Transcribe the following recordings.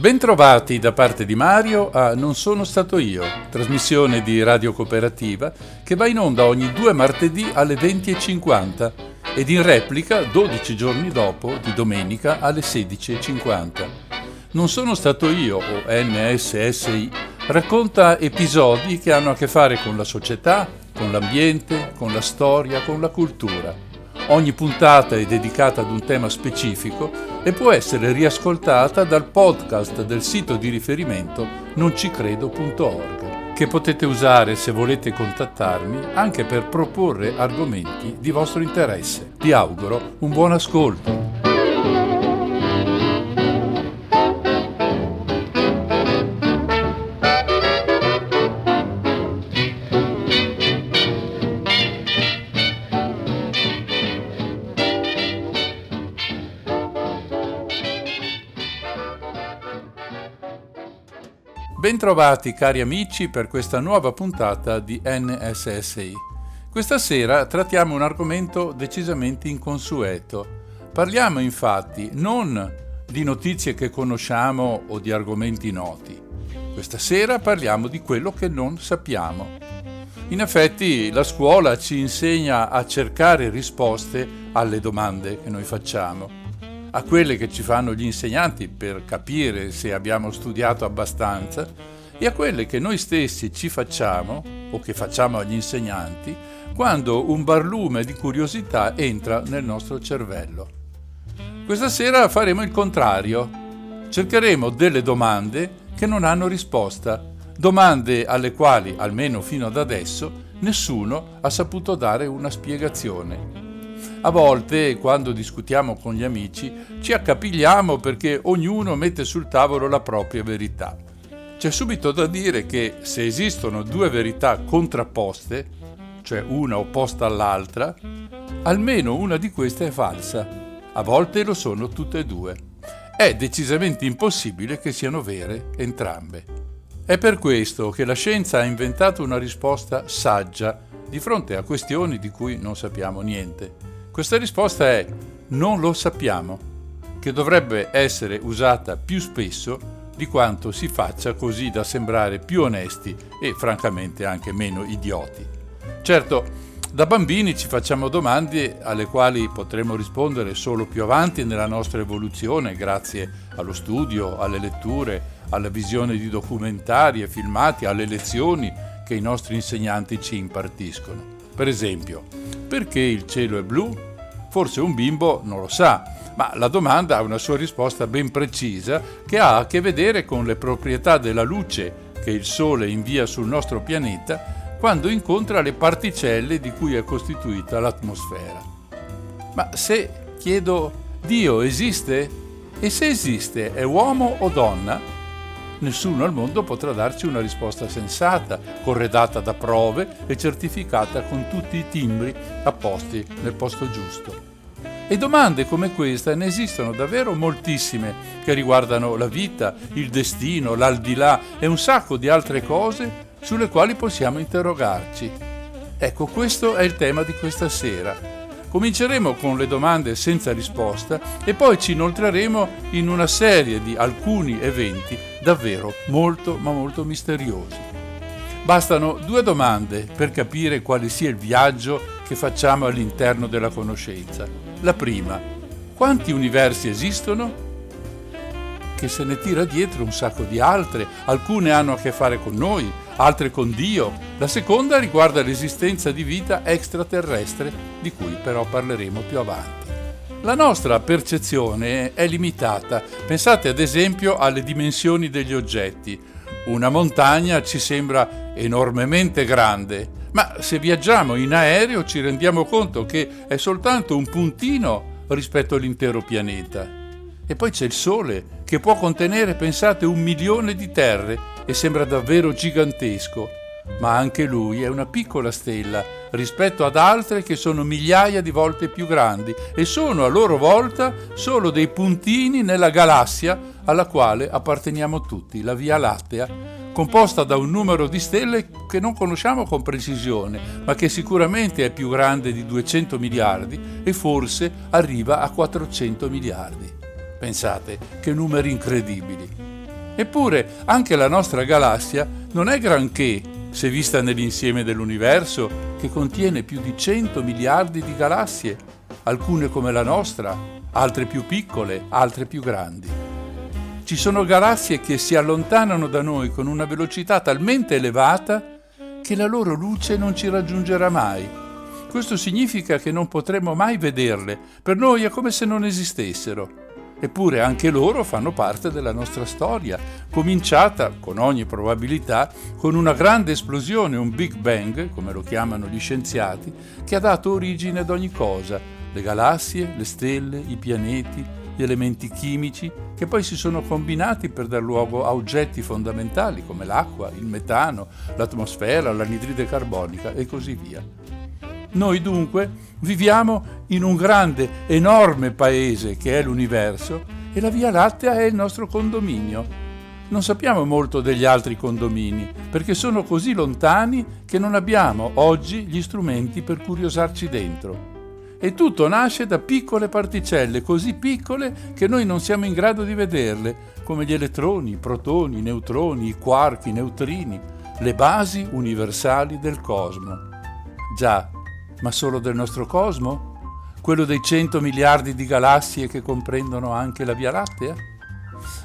Bentrovati da parte di Mario a Non sono stato io, trasmissione di Radio Cooperativa che va in onda ogni due martedì alle 20.50 ed in replica 12 giorni dopo di domenica alle 16.50. Non sono stato io o NSSI racconta episodi che hanno a che fare con la società, con l'ambiente, con la storia, con la cultura Ogni puntata è dedicata ad un tema specifico e può essere riascoltata dal podcast del sito di riferimento noncicredo.org, che potete usare se volete contattarmi anche per proporre argomenti di vostro interesse. Vi auguro un buon ascolto. Bentrovati cari amici per questa nuova puntata di NSSI. Questa sera trattiamo un argomento decisamente inconsueto. Parliamo infatti non di notizie che conosciamo o di argomenti noti. Questa sera parliamo di quello che non sappiamo. In effetti la scuola ci insegna a cercare risposte alle domande che noi facciamo a quelle che ci fanno gli insegnanti per capire se abbiamo studiato abbastanza e a quelle che noi stessi ci facciamo o che facciamo agli insegnanti quando un barlume di curiosità entra nel nostro cervello. Questa sera faremo il contrario. Cercheremo delle domande che non hanno risposta, domande alle quali, almeno fino ad adesso, nessuno ha saputo dare una spiegazione. A volte, quando discutiamo con gli amici, ci accapigliamo perché ognuno mette sul tavolo la propria verità. C'è subito da dire che se esistono due verità contrapposte, cioè una opposta all'altra, almeno una di queste è falsa. A volte lo sono tutte e due. È decisamente impossibile che siano vere entrambe. È per questo che la scienza ha inventato una risposta saggia di fronte a questioni di cui non sappiamo niente. Questa risposta è non lo sappiamo, che dovrebbe essere usata più spesso di quanto si faccia così da sembrare più onesti e francamente anche meno idioti. Certo, da bambini ci facciamo domande alle quali potremo rispondere solo più avanti nella nostra evoluzione grazie allo studio, alle letture, alla visione di documentari e filmati, alle lezioni che i nostri insegnanti ci impartiscono. Per esempio, perché il cielo è blu? Forse un bimbo non lo sa, ma la domanda ha una sua risposta ben precisa che ha a che vedere con le proprietà della luce che il Sole invia sul nostro pianeta quando incontra le particelle di cui è costituita l'atmosfera. Ma se chiedo Dio esiste? E se esiste è uomo o donna? Nessuno al mondo potrà darci una risposta sensata, corredata da prove e certificata con tutti i timbri apposti nel posto giusto. E domande come questa ne esistono davvero moltissime che riguardano la vita, il destino, l'aldilà e un sacco di altre cose sulle quali possiamo interrogarci. Ecco, questo è il tema di questa sera Cominceremo con le domande senza risposta e poi ci inoltreremo in una serie di alcuni eventi davvero molto ma molto misteriosi. Bastano due domande per capire quale sia il viaggio che facciamo all'interno della conoscenza. La prima, quanti universi esistono? Che se ne tira dietro un sacco di altre, alcune hanno a che fare con noi, altre con Dio. La seconda riguarda l'esistenza di vita extraterrestre, di cui però parleremo più avanti. La nostra percezione è limitata. Pensate ad esempio alle dimensioni degli oggetti. Una montagna ci sembra enormemente grande, ma se viaggiamo in aereo ci rendiamo conto che è soltanto un puntino rispetto all'intero pianeta. E poi c'è il Sole, che può contenere, pensate, un milione di terre e sembra davvero gigantesco, ma anche lui è una piccola stella rispetto ad altre che sono migliaia di volte più grandi e sono a loro volta solo dei puntini nella galassia alla quale apparteniamo tutti, la Via Lattea, composta da un numero di stelle che non conosciamo con precisione, ma che sicuramente è più grande di 200 miliardi e forse arriva a 400 miliardi. Pensate, che numeri incredibili. Eppure anche la nostra galassia non è granché se vista nell'insieme dell'universo che contiene più di 100 miliardi di galassie, alcune come la nostra, altre più piccole, altre più grandi. Ci sono galassie che si allontanano da noi con una velocità talmente elevata che la loro luce non ci raggiungerà mai. Questo significa che non potremo mai vederle, per noi è come se non esistessero. Eppure anche loro fanno parte della nostra storia, cominciata, con ogni probabilità, con una grande esplosione, un Big Bang, come lo chiamano gli scienziati, che ha dato origine ad ogni cosa, le galassie, le stelle, i pianeti, gli elementi chimici, che poi si sono combinati per dar luogo a oggetti fondamentali come l'acqua, il metano, l'atmosfera, l'anidride carbonica e così via. Noi dunque viviamo in un grande, enorme paese che è l'universo e la Via Lattea è il nostro condominio. Non sappiamo molto degli altri condomini perché sono così lontani che non abbiamo oggi gli strumenti per curiosarci dentro. E tutto nasce da piccole particelle, così piccole che noi non siamo in grado di vederle, come gli elettroni, i protoni, i neutroni, i quark, i neutrini, le basi universali del cosmo. Già, ma solo del nostro cosmo? Quello dei 100 miliardi di galassie che comprendono anche la Via Lattea?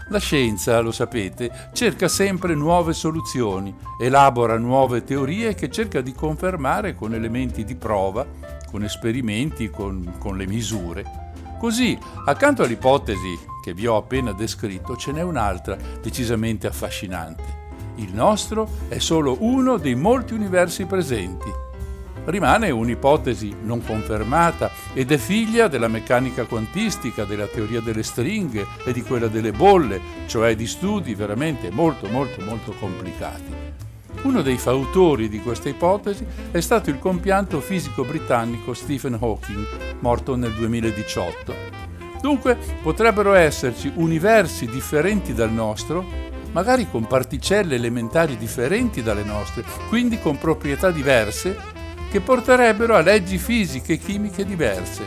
La scienza, lo sapete, cerca sempre nuove soluzioni, elabora nuove teorie che cerca di confermare con elementi di prova, con esperimenti, con, con le misure. Così, accanto all'ipotesi che vi ho appena descritto, ce n'è un'altra decisamente affascinante. Il nostro è solo uno dei molti universi presenti rimane un'ipotesi non confermata ed è figlia della meccanica quantistica, della teoria delle stringhe e di quella delle bolle, cioè di studi veramente molto molto molto complicati. Uno dei fautori di questa ipotesi è stato il compianto fisico britannico Stephen Hawking, morto nel 2018. Dunque potrebbero esserci universi differenti dal nostro, magari con particelle elementari differenti dalle nostre, quindi con proprietà diverse che porterebbero a leggi fisiche e chimiche diverse.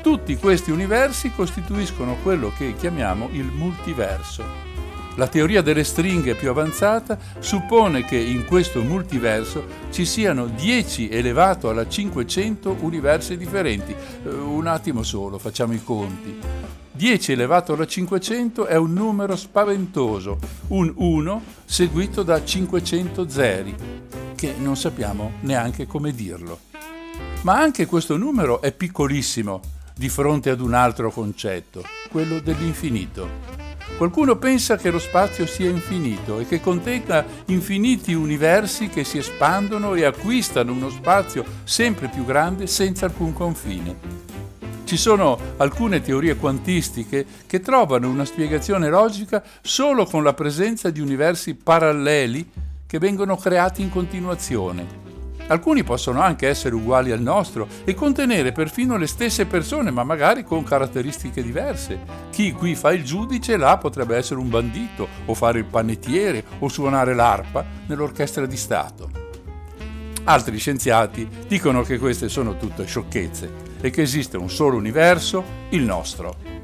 Tutti questi universi costituiscono quello che chiamiamo il multiverso. La teoria delle stringhe più avanzata suppone che in questo multiverso ci siano 10 elevato alla 500 universi differenti. Eh, un attimo solo, facciamo i conti. 10 elevato alla 500 è un numero spaventoso, un 1 seguito da 500 zeri che non sappiamo neanche come dirlo. Ma anche questo numero è piccolissimo di fronte ad un altro concetto, quello dell'infinito. Qualcuno pensa che lo spazio sia infinito e che contenga infiniti universi che si espandono e acquistano uno spazio sempre più grande senza alcun confine. Ci sono alcune teorie quantistiche che trovano una spiegazione logica solo con la presenza di universi paralleli che vengono creati in continuazione. Alcuni possono anche essere uguali al nostro e contenere perfino le stesse persone, ma magari con caratteristiche diverse. Chi qui fa il giudice, là potrebbe essere un bandito, o fare il panettiere, o suonare l'arpa nell'orchestra di Stato. Altri scienziati dicono che queste sono tutte sciocchezze e che esiste un solo universo, il nostro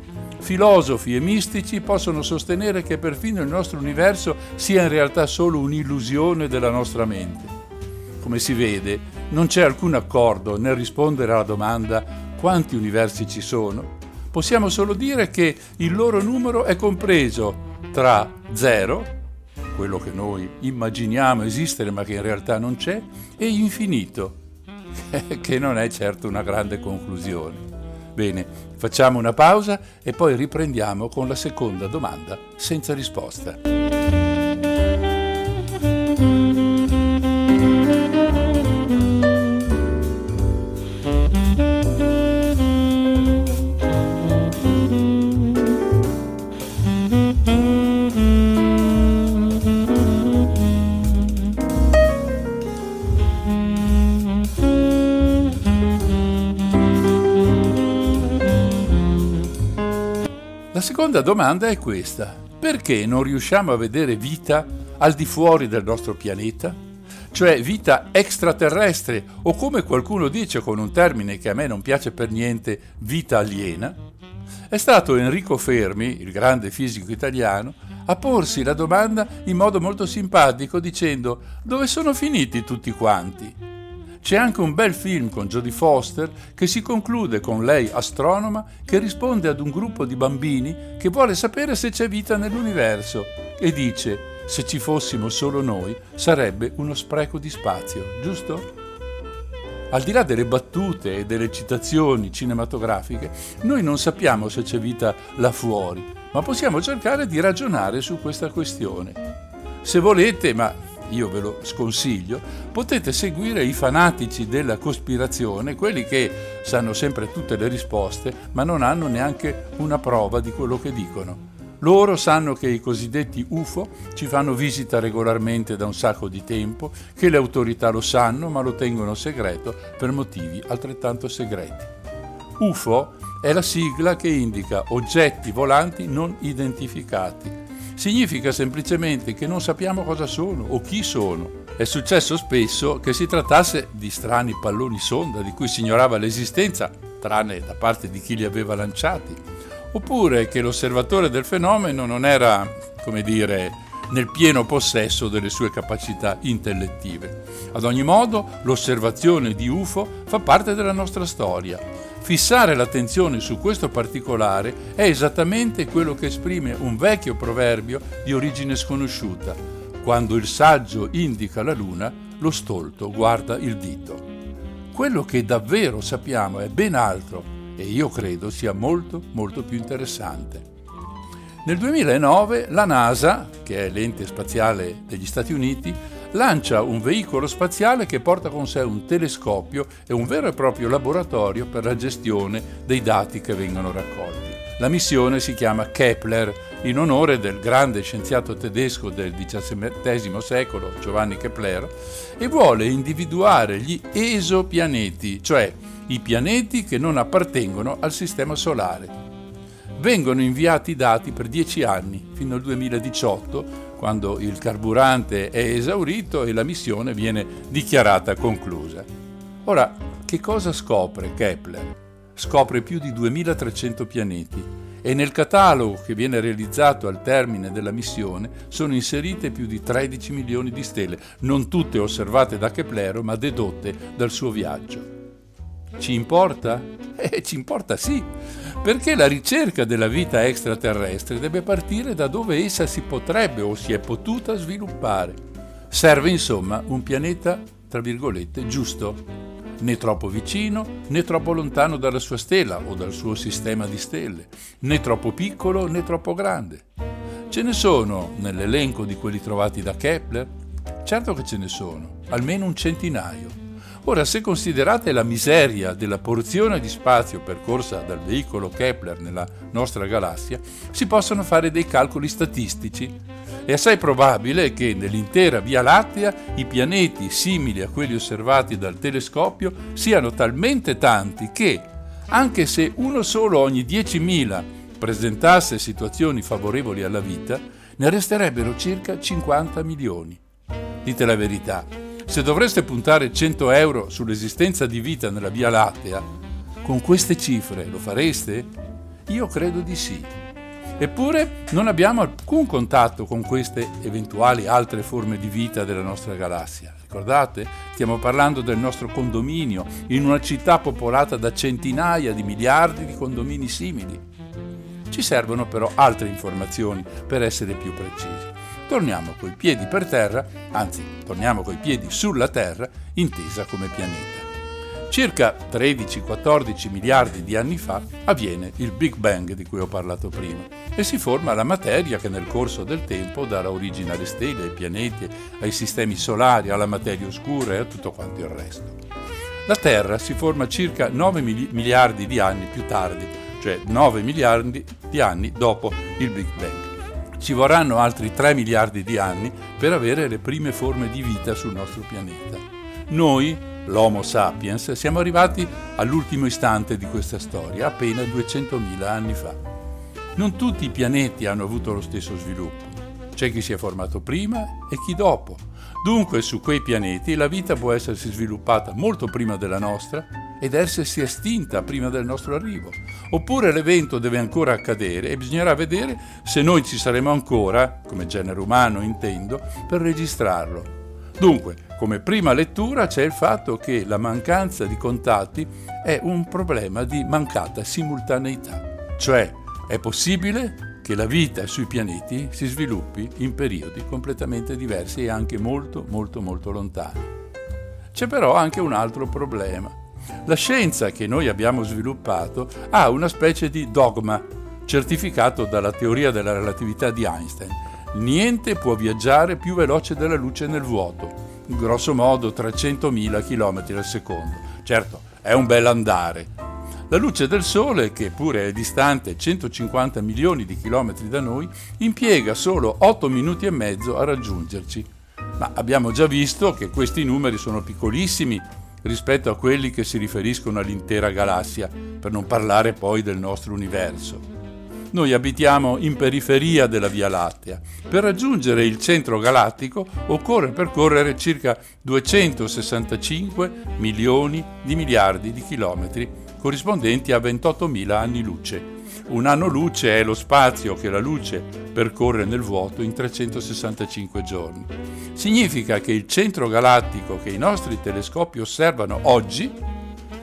filosofi e mistici possono sostenere che perfino il nostro universo sia in realtà solo un'illusione della nostra mente. Come si vede, non c'è alcun accordo nel rispondere alla domanda quanti universi ci sono. Possiamo solo dire che il loro numero è compreso tra 0, quello che noi immaginiamo esistere ma che in realtà non c'è, e infinito, che non è certo una grande conclusione. Bene, facciamo una pausa e poi riprendiamo con la seconda domanda senza risposta. Seconda domanda è questa. Perché non riusciamo a vedere vita al di fuori del nostro pianeta? Cioè vita extraterrestre o come qualcuno dice con un termine che a me non piace per niente, vita aliena? È stato Enrico Fermi, il grande fisico italiano, a porsi la domanda in modo molto simpatico dicendo dove sono finiti tutti quanti? C'è anche un bel film con Jodie Foster che si conclude con lei astronoma che risponde ad un gruppo di bambini che vuole sapere se c'è vita nell'universo e dice se ci fossimo solo noi sarebbe uno spreco di spazio, giusto? Al di là delle battute e delle citazioni cinematografiche, noi non sappiamo se c'è vita là fuori, ma possiamo cercare di ragionare su questa questione. Se volete, ma io ve lo sconsiglio, potete seguire i fanatici della cospirazione, quelli che sanno sempre tutte le risposte, ma non hanno neanche una prova di quello che dicono. Loro sanno che i cosiddetti UFO ci fanno visita regolarmente da un sacco di tempo, che le autorità lo sanno ma lo tengono segreto per motivi altrettanto segreti. UFO è la sigla che indica oggetti volanti non identificati. Significa semplicemente che non sappiamo cosa sono o chi sono. È successo spesso che si trattasse di strani palloni sonda di cui si ignorava l'esistenza, tranne da parte di chi li aveva lanciati oppure che l'osservatore del fenomeno non era, come dire, nel pieno possesso delle sue capacità intellettive. Ad ogni modo, l'osservazione di UFO fa parte della nostra storia. Fissare l'attenzione su questo particolare è esattamente quello che esprime un vecchio proverbio di origine sconosciuta. Quando il saggio indica la luna, lo stolto guarda il dito. Quello che davvero sappiamo è ben altro e io credo sia molto molto più interessante. Nel 2009 la NASA, che è l'ente spaziale degli Stati Uniti, lancia un veicolo spaziale che porta con sé un telescopio e un vero e proprio laboratorio per la gestione dei dati che vengono raccolti. La missione si chiama Kepler, in onore del grande scienziato tedesco del XVII secolo, Giovanni Kepler, e vuole individuare gli esopianeti, cioè i pianeti che non appartengono al Sistema Solare. Vengono inviati dati per dieci anni, fino al 2018, quando il carburante è esaurito e la missione viene dichiarata conclusa. Ora, che cosa scopre Kepler? Scopre più di 2300 pianeti e nel catalogo che viene realizzato al termine della missione sono inserite più di 13 milioni di stelle, non tutte osservate da Kepler ma dedotte dal suo viaggio. Ci importa? Eh, ci importa sì, perché la ricerca della vita extraterrestre deve partire da dove essa si potrebbe o si è potuta sviluppare. Serve insomma un pianeta, tra virgolette, giusto, né troppo vicino né troppo lontano dalla sua stella o dal suo sistema di stelle, né troppo piccolo né troppo grande. Ce ne sono nell'elenco di quelli trovati da Kepler? Certo che ce ne sono, almeno un centinaio. Ora, se considerate la miseria della porzione di spazio percorsa dal veicolo Kepler nella nostra galassia, si possono fare dei calcoli statistici. È assai probabile che nell'intera Via Lattea i pianeti simili a quelli osservati dal telescopio siano talmente tanti che, anche se uno solo ogni 10.000 presentasse situazioni favorevoli alla vita, ne resterebbero circa 50 milioni. Dite la verità, se dovreste puntare 100 euro sull'esistenza di vita nella Via Lattea, con queste cifre lo fareste? Io credo di sì. Eppure non abbiamo alcun contatto con queste eventuali altre forme di vita della nostra galassia. Ricordate? Stiamo parlando del nostro condominio in una città popolata da centinaia di miliardi di condomini simili. Ci servono però altre informazioni per essere più precisi torniamo coi piedi per terra, anzi torniamo coi piedi sulla Terra, intesa come pianeta. Circa 13-14 miliardi di anni fa avviene il Big Bang di cui ho parlato prima e si forma la materia che nel corso del tempo darà origine alle stelle, ai pianeti, ai sistemi solari, alla materia oscura e a tutto quanto il resto. La Terra si forma circa 9 miliardi di anni più tardi, cioè 9 miliardi di anni dopo il Big Bang ci vorranno altri 3 miliardi di anni per avere le prime forme di vita sul nostro pianeta. Noi, l'Homo sapiens, siamo arrivati all'ultimo istante di questa storia, appena 200.000 anni fa. Non tutti i pianeti hanno avuto lo stesso sviluppo. C'è chi si è formato prima e chi dopo. Dunque su quei pianeti la vita può essersi sviluppata molto prima della nostra ed essersi estinta prima del nostro arrivo. Oppure l'evento deve ancora accadere e bisognerà vedere se noi ci saremo ancora, come genere umano intendo, per registrarlo. Dunque, come prima lettura c'è il fatto che la mancanza di contatti è un problema di mancata simultaneità, cioè è possibile che la vita sui pianeti si sviluppi in periodi completamente diversi e anche molto molto molto lontani. C'è però anche un altro problema. La scienza che noi abbiamo sviluppato ha una specie di dogma certificato dalla teoria della relatività di Einstein. Niente può viaggiare più veloce della luce nel vuoto, grosso modo 300.000 km al secondo. Certo, è un bel andare. La luce del Sole, che pure è distante 150 milioni di chilometri da noi, impiega solo 8 minuti e mezzo a raggiungerci ma abbiamo già visto che questi numeri sono piccolissimi rispetto a quelli che si riferiscono all'intera galassia, per non parlare poi del nostro universo. Noi abitiamo in periferia della Via Lattea. Per raggiungere il centro galattico occorre percorrere circa 265 milioni di miliardi di chilometri, corrispondenti a 28.000 anni luce. Un anno luce è lo spazio che la luce percorre nel vuoto in 365 giorni. Significa che il centro galattico che i nostri telescopi osservano oggi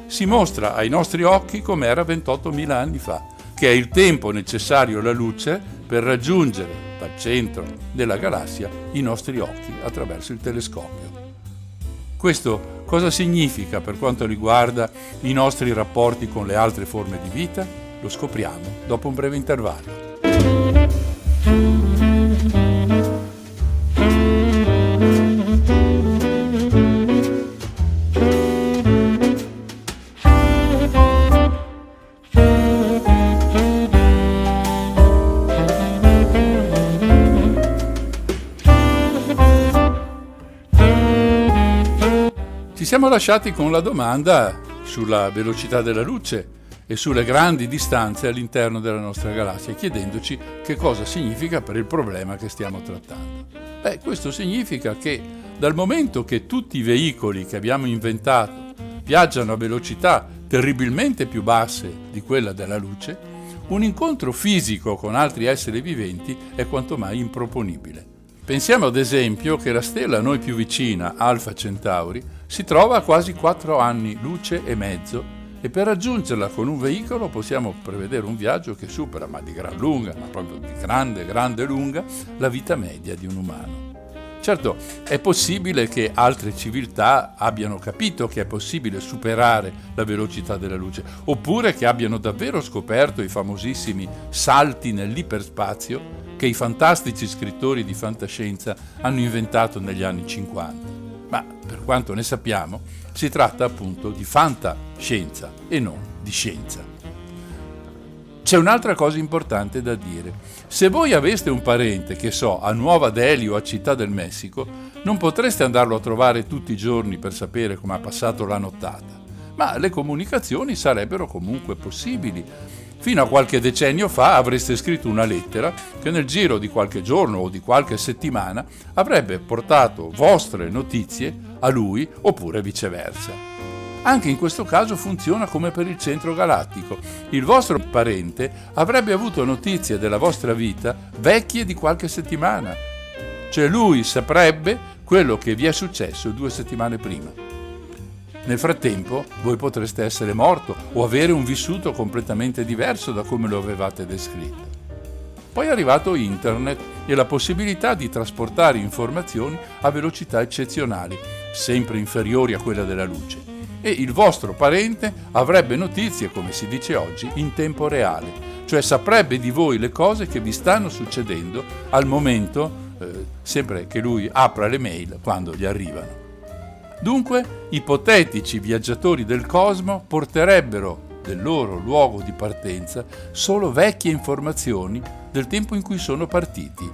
si mostra ai nostri occhi come era 28.000 anni fa, che è il tempo necessario alla luce per raggiungere dal centro della galassia i nostri occhi attraverso il telescopio. Questo cosa significa per quanto riguarda i nostri rapporti con le altre forme di vita? Lo scopriamo dopo un breve intervallo. Siamo lasciati con la domanda sulla velocità della luce e sulle grandi distanze all'interno della nostra galassia, chiedendoci che cosa significa per il problema che stiamo trattando. Beh, questo significa che dal momento che tutti i veicoli che abbiamo inventato viaggiano a velocità terribilmente più basse di quella della luce, un incontro fisico con altri esseri viventi è quanto mai improponibile. Pensiamo ad esempio che la stella a noi più vicina, Alpha Centauri, si trova a quasi 4 anni luce e mezzo e per raggiungerla con un veicolo possiamo prevedere un viaggio che supera, ma di gran lunga, ma proprio di grande, grande lunga, la vita media di un umano. Certo, è possibile che altre civiltà abbiano capito che è possibile superare la velocità della luce, oppure che abbiano davvero scoperto i famosissimi salti nell'iperspazio che i fantastici scrittori di fantascienza hanno inventato negli anni 50. Ma per quanto ne sappiamo, si tratta appunto di fantascienza e non di scienza. C'è un'altra cosa importante da dire. Se voi aveste un parente, che so, a Nuova Delhi o a Città del Messico, non potreste andarlo a trovare tutti i giorni per sapere come ha passato la nottata, ma le comunicazioni sarebbero comunque possibili. Fino a qualche decennio fa avreste scritto una lettera che nel giro di qualche giorno o di qualche settimana avrebbe portato vostre notizie a lui oppure viceversa. Anche in questo caso funziona come per il centro galattico. Il vostro parente avrebbe avuto notizie della vostra vita vecchie di qualche settimana. Cioè lui saprebbe quello che vi è successo due settimane prima. Nel frattempo voi potreste essere morto o avere un vissuto completamente diverso da come lo avevate descritto. Poi è arrivato internet e la possibilità di trasportare informazioni a velocità eccezionali, sempre inferiori a quella della luce. E il vostro parente avrebbe notizie, come si dice oggi, in tempo reale, cioè saprebbe di voi le cose che vi stanno succedendo al momento, eh, sempre che lui apra le mail quando gli arrivano. Dunque, ipotetici viaggiatori del cosmo porterebbero del loro luogo di partenza solo vecchie informazioni del tempo in cui sono partiti.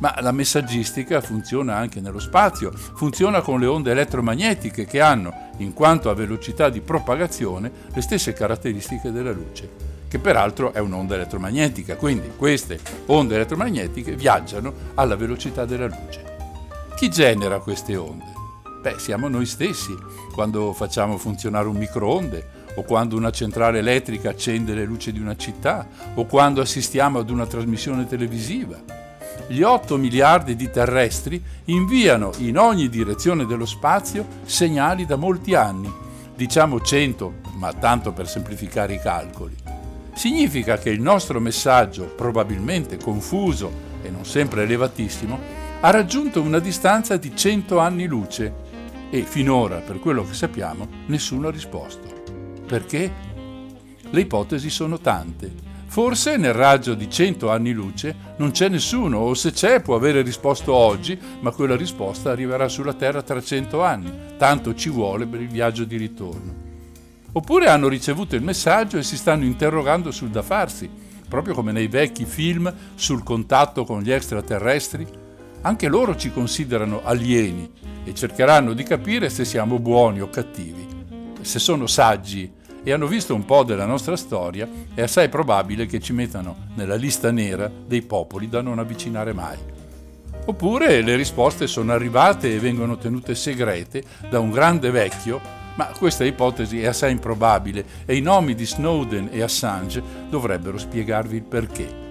Ma la messaggistica funziona anche nello spazio, funziona con le onde elettromagnetiche che hanno, in quanto a velocità di propagazione, le stesse caratteristiche della luce, che peraltro è un'onda elettromagnetica, quindi queste onde elettromagnetiche viaggiano alla velocità della luce. Chi genera queste onde? Beh, siamo noi stessi, quando facciamo funzionare un microonde, o quando una centrale elettrica accende le luci di una città, o quando assistiamo ad una trasmissione televisiva. Gli 8 miliardi di terrestri inviano in ogni direzione dello spazio segnali da molti anni, diciamo 100, ma tanto per semplificare i calcoli. Significa che il nostro messaggio, probabilmente confuso e non sempre elevatissimo, ha raggiunto una distanza di 100 anni luce e finora, per quello che sappiamo, nessuno ha risposto. Perché? Le ipotesi sono tante. Forse nel raggio di 100 anni luce non c'è nessuno, o se c'è può avere risposto oggi, ma quella risposta arriverà sulla Terra tra 100 anni, tanto ci vuole per il viaggio di ritorno. Oppure hanno ricevuto il messaggio e si stanno interrogando sul da farsi, proprio come nei vecchi film sul contatto con gli extraterrestri. Anche loro ci considerano alieni e cercheranno di capire se siamo buoni o cattivi. Se sono saggi e hanno visto un po' della nostra storia, è assai probabile che ci mettano nella lista nera dei popoli da non avvicinare mai. Oppure le risposte sono arrivate e vengono tenute segrete da un grande vecchio, ma questa ipotesi è assai improbabile e i nomi di Snowden e Assange dovrebbero spiegarvi il perché.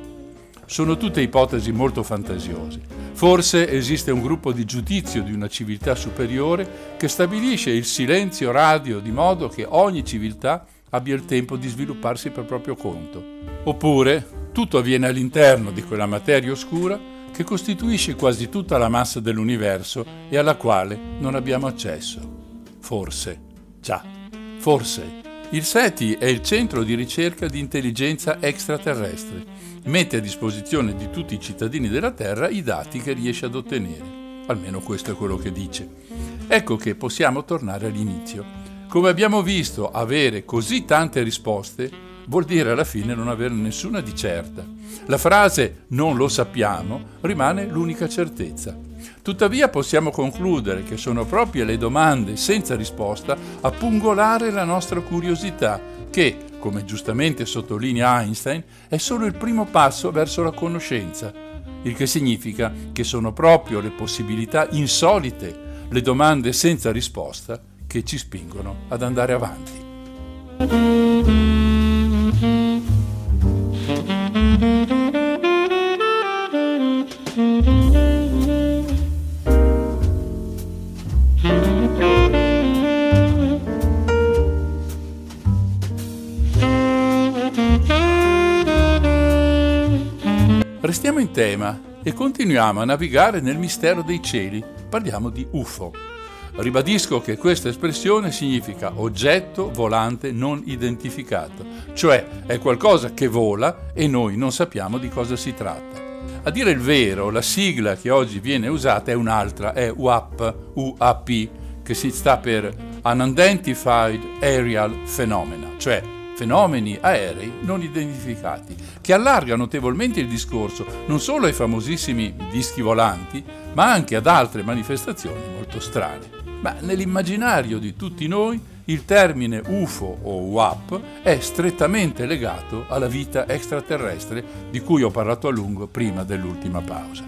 Sono tutte ipotesi molto fantasiose. Forse esiste un gruppo di giudizio di una civiltà superiore che stabilisce il silenzio radio di modo che ogni civiltà abbia il tempo di svilupparsi per proprio conto. Oppure tutto avviene all'interno di quella materia oscura che costituisce quasi tutta la massa dell'universo e alla quale non abbiamo accesso. Forse, già, forse. Il SETI è il centro di ricerca di intelligenza extraterrestre mette a disposizione di tutti i cittadini della Terra i dati che riesce ad ottenere. Almeno questo è quello che dice. Ecco che possiamo tornare all'inizio. Come abbiamo visto, avere così tante risposte vuol dire alla fine non avere nessuna di certa. La frase non lo sappiamo rimane l'unica certezza. Tuttavia possiamo concludere che sono proprio le domande senza risposta a pungolare la nostra curiosità, che, come giustamente sottolinea Einstein, è solo il primo passo verso la conoscenza, il che significa che sono proprio le possibilità insolite, le domande senza risposta, che ci spingono ad andare avanti. Continuiamo a navigare nel mistero dei cieli. Parliamo di UFO. Ribadisco che questa espressione significa oggetto volante non identificato, cioè è qualcosa che vola e noi non sappiamo di cosa si tratta. A dire il vero, la sigla che oggi viene usata è un'altra, è UAP, UAP, che si sta per Unidentified Aerial Phenomena, cioè fenomeni aerei non identificati, che allarga notevolmente il discorso non solo ai famosissimi dischi volanti, ma anche ad altre manifestazioni molto strane. Ma nell'immaginario di tutti noi il termine UFO o UAP è strettamente legato alla vita extraterrestre di cui ho parlato a lungo prima dell'ultima pausa.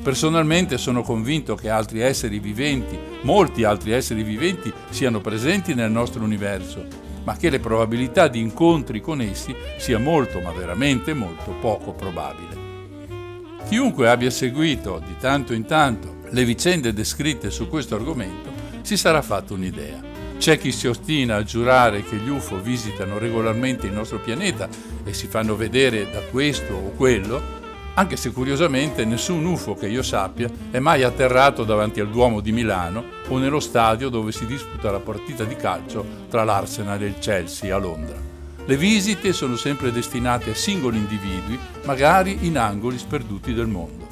Personalmente sono convinto che altri esseri viventi, molti altri esseri viventi, siano presenti nel nostro universo ma che le probabilità di incontri con essi sia molto, ma veramente molto poco probabile. Chiunque abbia seguito di tanto in tanto le vicende descritte su questo argomento si sarà fatto un'idea. C'è chi si ostina a giurare che gli UFO visitano regolarmente il nostro pianeta e si fanno vedere da questo o quello, anche se curiosamente nessun UFO che io sappia è mai atterrato davanti al Duomo di Milano o nello stadio dove si disputa la partita di calcio tra l'Arsenal e il Chelsea a Londra. Le visite sono sempre destinate a singoli individui, magari in angoli sperduti del mondo.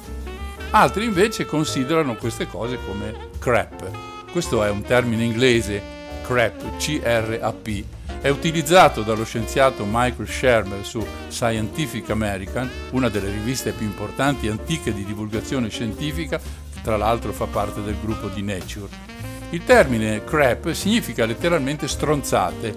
Altri invece considerano queste cose come crap. Questo è un termine inglese, crap, C-R-A-P, è utilizzato dallo scienziato Michael Shermer su Scientific American, una delle riviste più importanti e antiche di divulgazione scientifica, che tra l'altro fa parte del gruppo di Nature. Il termine crap significa letteralmente stronzate,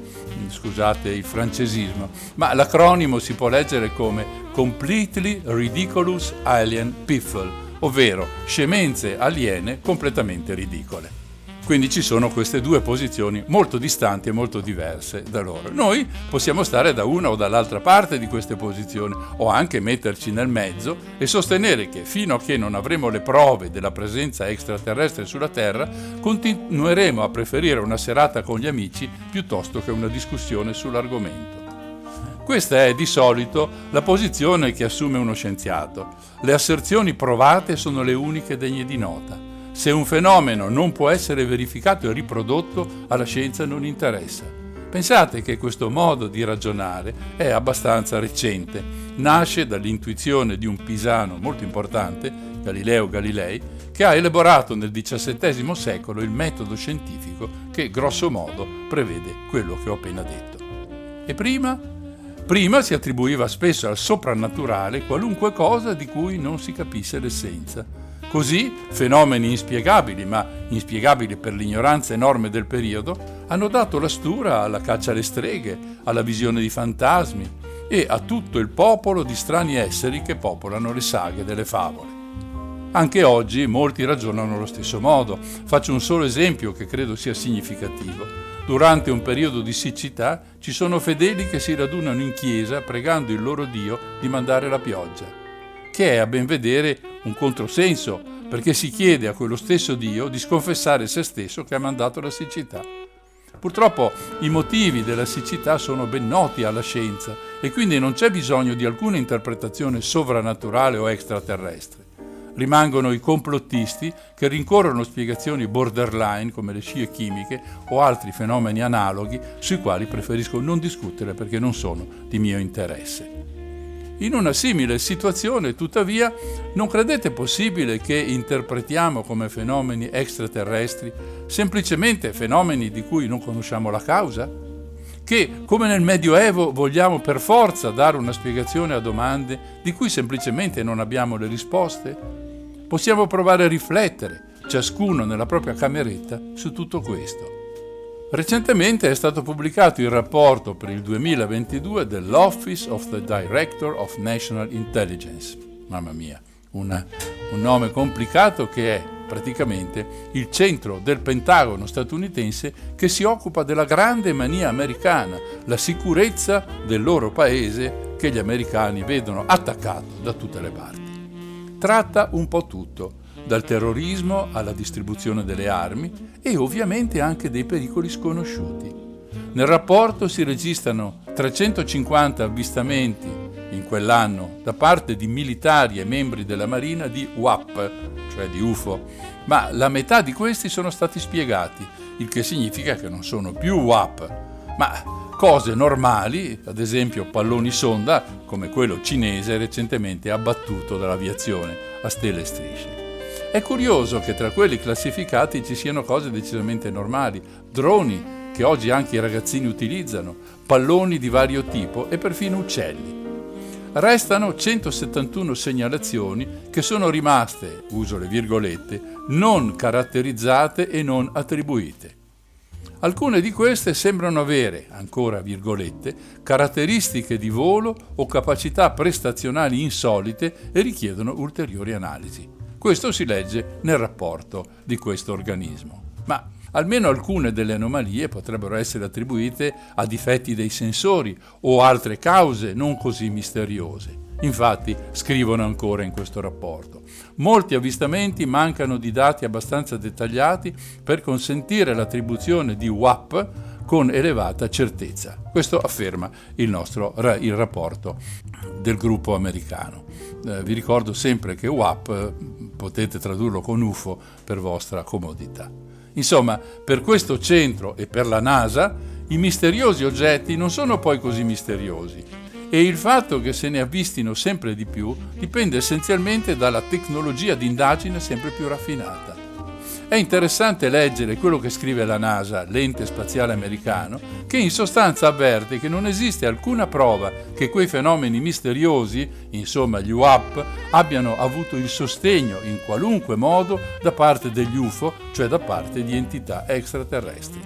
scusate il francesismo, ma l'acronimo si può leggere come Completely Ridiculous Alien Piffle, ovvero scemenze aliene completamente ridicole. Quindi ci sono queste due posizioni molto distanti e molto diverse da loro. Noi possiamo stare da una o dall'altra parte di queste posizioni o anche metterci nel mezzo e sostenere che fino a che non avremo le prove della presenza extraterrestre sulla Terra, continueremo a preferire una serata con gli amici piuttosto che una discussione sull'argomento. Questa è di solito la posizione che assume uno scienziato. Le asserzioni provate sono le uniche degne di nota. Se un fenomeno non può essere verificato e riprodotto, alla scienza non interessa. Pensate che questo modo di ragionare è abbastanza recente. Nasce dall'intuizione di un pisano molto importante, Galileo Galilei, che ha elaborato nel XVII secolo il metodo scientifico che grosso modo prevede quello che ho appena detto. E prima? Prima si attribuiva spesso al soprannaturale qualunque cosa di cui non si capisse l'essenza Così fenomeni inspiegabili, ma inspiegabili per l'ignoranza enorme del periodo, hanno dato la stura alla caccia alle streghe, alla visione di fantasmi e a tutto il popolo di strani esseri che popolano le saghe delle favole. Anche oggi molti ragionano allo stesso modo. Faccio un solo esempio che credo sia significativo. Durante un periodo di siccità ci sono fedeli che si radunano in chiesa pregando il loro Dio di mandare la pioggia che è a ben vedere un controsenso, perché si chiede a quello stesso Dio di sconfessare se stesso che ha mandato la siccità. Purtroppo i motivi della siccità sono ben noti alla scienza e quindi non c'è bisogno di alcuna interpretazione sovrannaturale o extraterrestre. Rimangono i complottisti che rincorrono spiegazioni borderline come le scie chimiche o altri fenomeni analoghi sui quali preferisco non discutere perché non sono di mio interesse. In una simile situazione, tuttavia, non credete possibile che interpretiamo come fenomeni extraterrestri semplicemente fenomeni di cui non conosciamo la causa? Che, come nel Medioevo, vogliamo per forza dare una spiegazione a domande di cui semplicemente non abbiamo le risposte? Possiamo provare a riflettere, ciascuno nella propria cameretta, su tutto questo. Recentemente è stato pubblicato il rapporto per il 2022 dell'Office of the Director of National Intelligence. Mamma mia, una, un nome complicato che è praticamente il centro del Pentagono statunitense che si occupa della grande mania americana, la sicurezza del loro paese che gli americani vedono attaccato da tutte le parti. Tratta un po' tutto dal terrorismo alla distribuzione delle armi e ovviamente anche dei pericoli sconosciuti. Nel rapporto si registrano 350 avvistamenti in quell'anno da parte di militari e membri della Marina di UAP, cioè di UFO, ma la metà di questi sono stati spiegati, il che significa che non sono più UAP, ma cose normali, ad esempio palloni sonda come quello cinese recentemente abbattuto dall'aviazione a stelle e strisce. È curioso che tra quelli classificati ci siano cose decisamente normali, droni che oggi anche i ragazzini utilizzano, palloni di vario tipo e perfino uccelli. Restano 171 segnalazioni che sono rimaste, uso le virgolette, non caratterizzate e non attribuite. Alcune di queste sembrano avere, ancora virgolette, caratteristiche di volo o capacità prestazionali insolite e richiedono ulteriori analisi. Questo si legge nel rapporto di questo organismo. Ma almeno alcune delle anomalie potrebbero essere attribuite a difetti dei sensori o altre cause non così misteriose. Infatti, scrivono ancora in questo rapporto, molti avvistamenti mancano di dati abbastanza dettagliati per consentire l'attribuzione di WAP con elevata certezza. Questo afferma il nostro il rapporto del gruppo americano. Eh, vi ricordo sempre che WAP eh, potete tradurlo con UFO per vostra comodità. Insomma, per questo centro e per la NASA i misteriosi oggetti non sono poi così misteriosi e il fatto che se ne avvistino sempre di più dipende essenzialmente dalla tecnologia di indagine sempre più raffinata. È interessante leggere quello che scrive la NASA, l'ente spaziale americano, che in sostanza avverte che non esiste alcuna prova che quei fenomeni misteriosi, insomma gli UAP, abbiano avuto il sostegno in qualunque modo da parte degli UFO, cioè da parte di entità extraterrestri.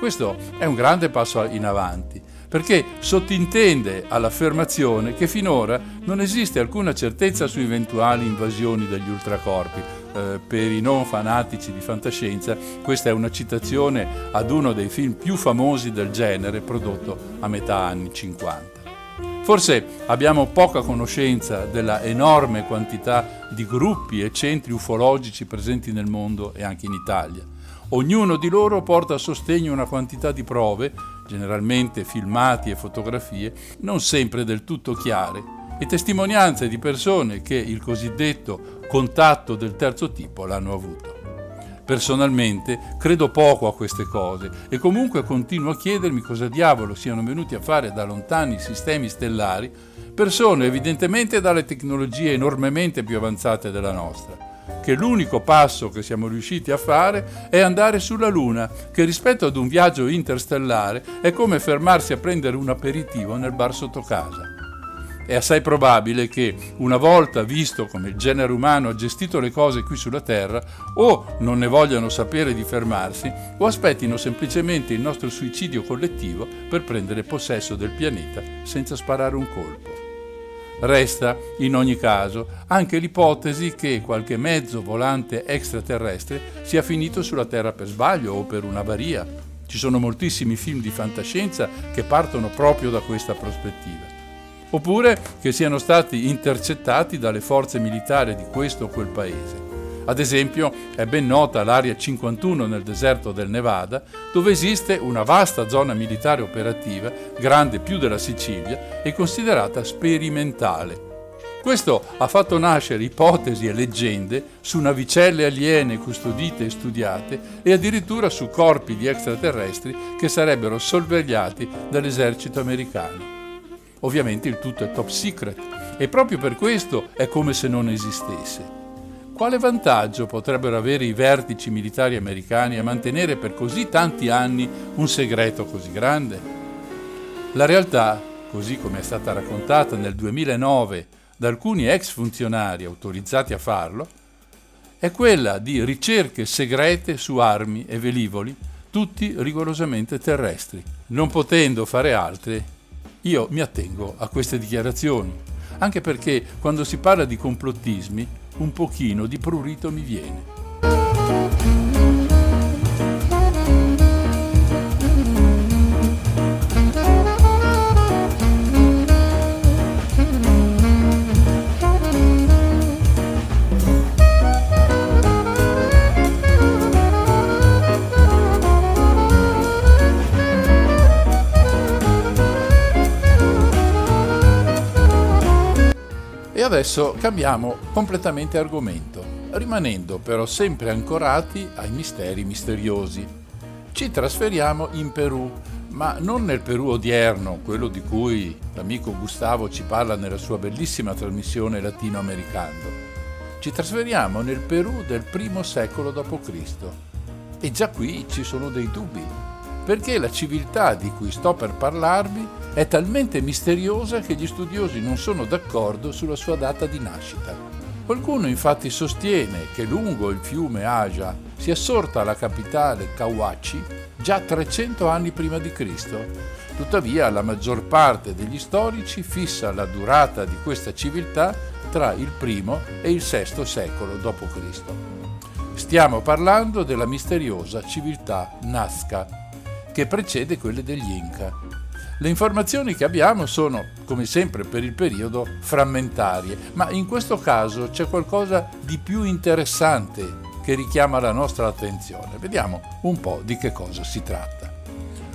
Questo è un grande passo in avanti perché sottintende all'affermazione che finora non esiste alcuna certezza su eventuali invasioni degli ultracorpi, eh, per i non fanatici di fantascienza, questa è una citazione ad uno dei film più famosi del genere prodotto a metà anni 50. Forse abbiamo poca conoscenza della enorme quantità di gruppi e centri ufologici presenti nel mondo e anche in Italia. Ognuno di loro porta a sostegno una quantità di prove, generalmente filmati e fotografie, non sempre del tutto chiare, e testimonianze di persone che il cosiddetto contatto del terzo tipo l'hanno avuto. Personalmente credo poco a queste cose e comunque continuo a chiedermi cosa diavolo siano venuti a fare da lontani sistemi stellari persone evidentemente dalle tecnologie enormemente più avanzate della nostra che l'unico passo che siamo riusciti a fare è andare sulla Luna, che rispetto ad un viaggio interstellare è come fermarsi a prendere un aperitivo nel bar sotto casa. È assai probabile che, una volta visto come il genere umano ha gestito le cose qui sulla Terra, o non ne vogliano sapere di fermarsi, o aspettino semplicemente il nostro suicidio collettivo per prendere possesso del pianeta senza sparare un colpo. Resta, in ogni caso, anche l'ipotesi che qualche mezzo volante extraterrestre sia finito sulla Terra per sbaglio o per un'avaria. Ci sono moltissimi film di fantascienza che partono proprio da questa prospettiva oppure che siano stati intercettati dalle forze militari di questo o quel paese. Ad esempio è ben nota l'Area 51 nel deserto del Nevada, dove esiste una vasta zona militare operativa, grande più della Sicilia, e considerata sperimentale. Questo ha fatto nascere ipotesi e leggende su navicelle aliene custodite e studiate e addirittura su corpi di extraterrestri che sarebbero sorvegliati dall'esercito americano. Ovviamente il tutto è top secret e proprio per questo è come se non esistesse. Quale vantaggio potrebbero avere i vertici militari americani a mantenere per così tanti anni un segreto così grande? La realtà, così come è stata raccontata nel 2009 da alcuni ex funzionari autorizzati a farlo, è quella di ricerche segrete su armi e velivoli, tutti rigorosamente terrestri, non potendo fare altre io mi attengo a queste dichiarazioni, anche perché quando si parla di complottismi un pochino di prurito mi viene. Adesso cambiamo completamente argomento, rimanendo però sempre ancorati ai misteri misteriosi. Ci trasferiamo in Perù, ma non nel Perù odierno, quello di cui l'amico Gustavo ci parla nella sua bellissima trasmissione latinoamericano. Ci trasferiamo nel Perù del primo secolo d.C. E già qui ci sono dei dubbi, perché la civiltà di cui sto per parlarvi è talmente misteriosa che gli studiosi non sono d'accordo sulla sua data di nascita. Qualcuno infatti sostiene che lungo il fiume Aja sia sorta la capitale Kawachi già 300 anni prima di Cristo. Tuttavia la maggior parte degli storici fissa la durata di questa civiltà tra il primo e il VI secolo d.C. Stiamo parlando della misteriosa civiltà Nazca, che precede quelle degli Inca. Le informazioni che abbiamo sono, come sempre per il periodo, frammentarie, ma in questo caso c'è qualcosa di più interessante che richiama la nostra attenzione. Vediamo un po' di che cosa si tratta.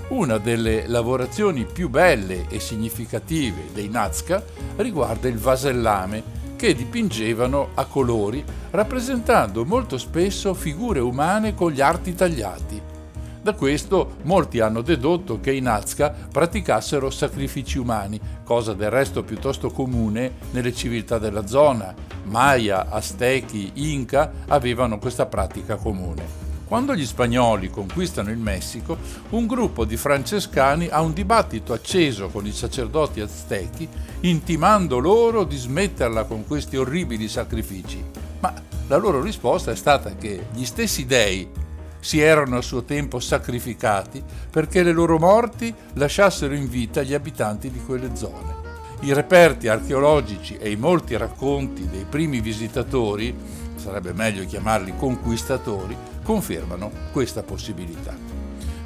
Una delle lavorazioni più belle e significative dei Nazca riguarda il vasellame, che dipingevano a colori, rappresentando molto spesso figure umane con gli arti tagliati da questo molti hanno dedotto che i Nazca praticassero sacrifici umani, cosa del resto piuttosto comune nelle civiltà della zona. Maya, Aztechi, Inca avevano questa pratica comune. Quando gli spagnoli conquistano il Messico, un gruppo di francescani ha un dibattito acceso con i sacerdoti aztechi, intimando loro di smetterla con questi orribili sacrifici. Ma la loro risposta è stata che gli stessi dei si erano a suo tempo sacrificati perché le loro morti lasciassero in vita gli abitanti di quelle zone. I reperti archeologici e i molti racconti dei primi visitatori sarebbe meglio chiamarli conquistatori, confermano questa possibilità.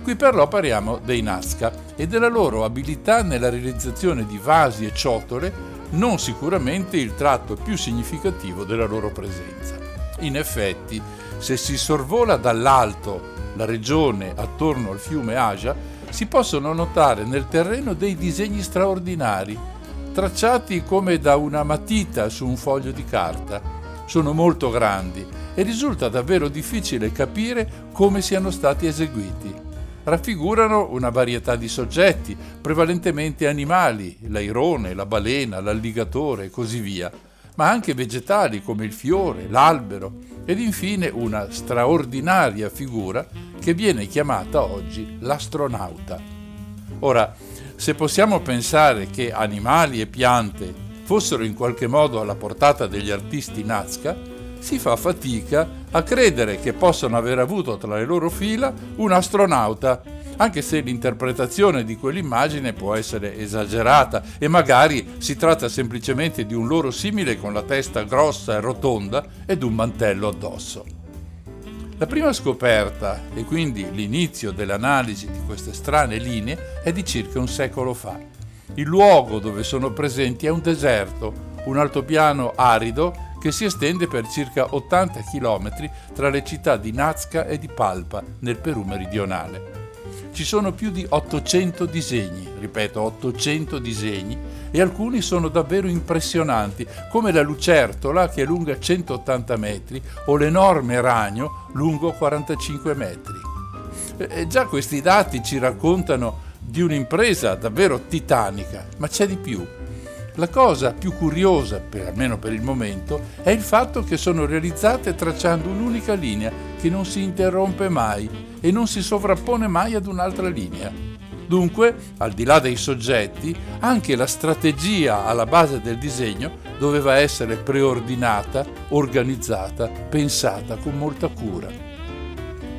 Qui però parliamo dei Nazca e della loro abilità nella realizzazione di vasi e ciotole, non sicuramente il tratto più significativo della loro presenza. In effetti, se si sorvola dall'alto la regione attorno al fiume Aja, si possono notare nel terreno dei disegni straordinari, tracciati come da una matita su un foglio di carta. Sono molto grandi e risulta davvero difficile capire come siano stati eseguiti. Raffigurano una varietà di soggetti, prevalentemente animali, l'airone, la balena, l'alligatore e così via, ma anche vegetali come il fiore, l'albero ed infine una straordinaria figura che viene chiamata oggi l'astronauta. Ora, se possiamo pensare che animali e piante fossero in qualche modo alla portata degli artisti Nazca, si fa fatica a credere che possano aver avuto tra le loro fila un astronauta, anche se l'interpretazione di quell'immagine può essere esagerata e magari si tratta semplicemente di un loro simile con la testa grossa e rotonda ed un mantello addosso. La prima scoperta e quindi l'inizio dell'analisi di queste strane linee è di circa un secolo fa. Il luogo dove sono presenti è un deserto, un altopiano arido che si estende per circa 80 km tra le città di Nazca e di Palpa, nel Perù meridionale. Ci sono più di 800 disegni, ripeto 800 disegni, e alcuni sono davvero impressionanti, come la lucertola che è lunga 180 metri o l'enorme ragno lungo 45 metri. E già questi dati ci raccontano di un'impresa davvero titanica, ma c'è di più. La cosa più curiosa, per, almeno per il momento, è il fatto che sono realizzate tracciando un'unica linea che non si interrompe mai e non si sovrappone mai ad un'altra linea. Dunque, al di là dei soggetti, anche la strategia alla base del disegno doveva essere preordinata, organizzata, pensata con molta cura.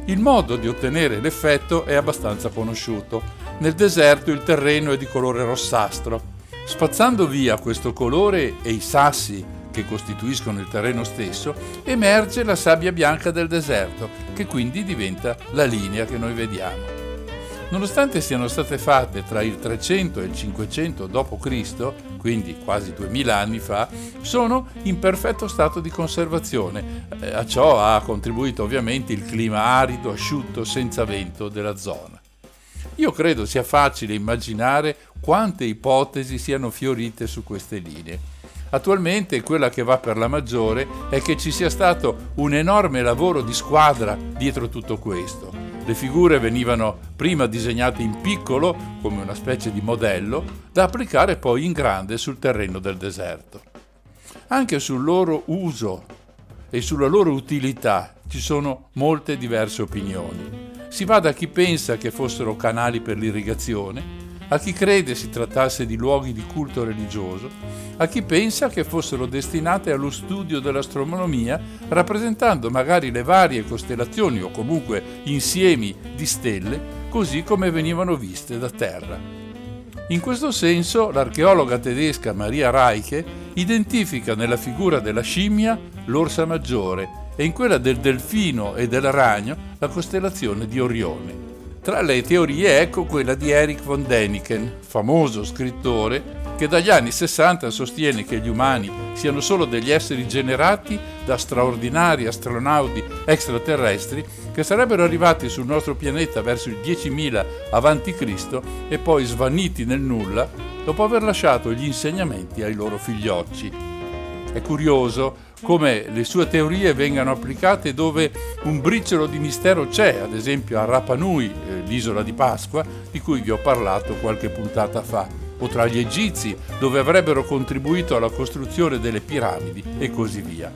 Il modo di ottenere l'effetto è abbastanza conosciuto. Nel deserto il terreno è di colore rossastro. Spazzando via questo colore e i sassi che costituiscono il terreno stesso, emerge la sabbia bianca del deserto, che quindi diventa la linea che noi vediamo. Nonostante siano state fatte tra il 300 e il 500 d.C., quindi quasi 2000 anni fa, sono in perfetto stato di conservazione. Eh, a ciò ha contribuito ovviamente il clima arido, asciutto, senza vento della zona. Io credo sia facile immaginare quante ipotesi siano fiorite su queste linee. Attualmente quella che va per la maggiore è che ci sia stato un enorme lavoro di squadra dietro tutto questo. Le figure venivano prima disegnate in piccolo, come una specie di modello, da applicare poi in grande sul terreno del deserto. Anche sul loro uso e sulla loro utilità ci sono molte diverse opinioni. Si va da chi pensa che fossero canali per l'irrigazione, a chi crede si trattasse di luoghi di culto religioso, a chi pensa che fossero destinate allo studio dell'astronomia, rappresentando magari le varie costellazioni o comunque insiemi di stelle, così come venivano viste da terra. In questo senso l'archeologa tedesca Maria Reiche identifica nella figura della scimmia l'orsa maggiore e in quella del delfino e del ragno la costellazione di Orione. Tra le teorie ecco quella di Erich von Däniken, famoso scrittore che dagli anni 60 sostiene che gli umani siano solo degli esseri generati da straordinari astronauti extraterrestri che sarebbero arrivati sul nostro pianeta verso il 10.000 a.C. e poi svaniti nel nulla dopo aver lasciato gli insegnamenti ai loro figliocci. È curioso come le sue teorie vengano applicate dove un briciolo di mistero c'è, ad esempio a Rapa Nui, eh, l'isola di Pasqua, di cui vi ho parlato qualche puntata fa, o tra gli egizi, dove avrebbero contribuito alla costruzione delle piramidi e così via.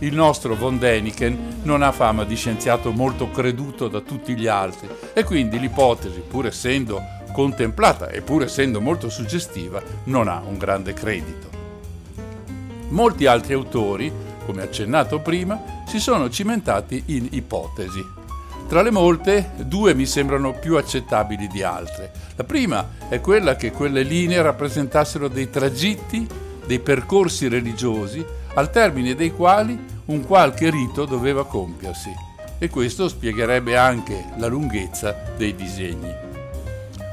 Il nostro von Däniken non ha fama di scienziato molto creduto da tutti gli altri e quindi l'ipotesi, pur essendo contemplata e pur essendo molto suggestiva, non ha un grande credito. Molti altri autori, come accennato prima, si sono cimentati in ipotesi. Tra le molte, due mi sembrano più accettabili di altre. La prima è quella che quelle linee rappresentassero dei tragitti, dei percorsi religiosi al termine dei quali un qualche rito doveva compiersi e questo spiegherebbe anche la lunghezza dei disegni.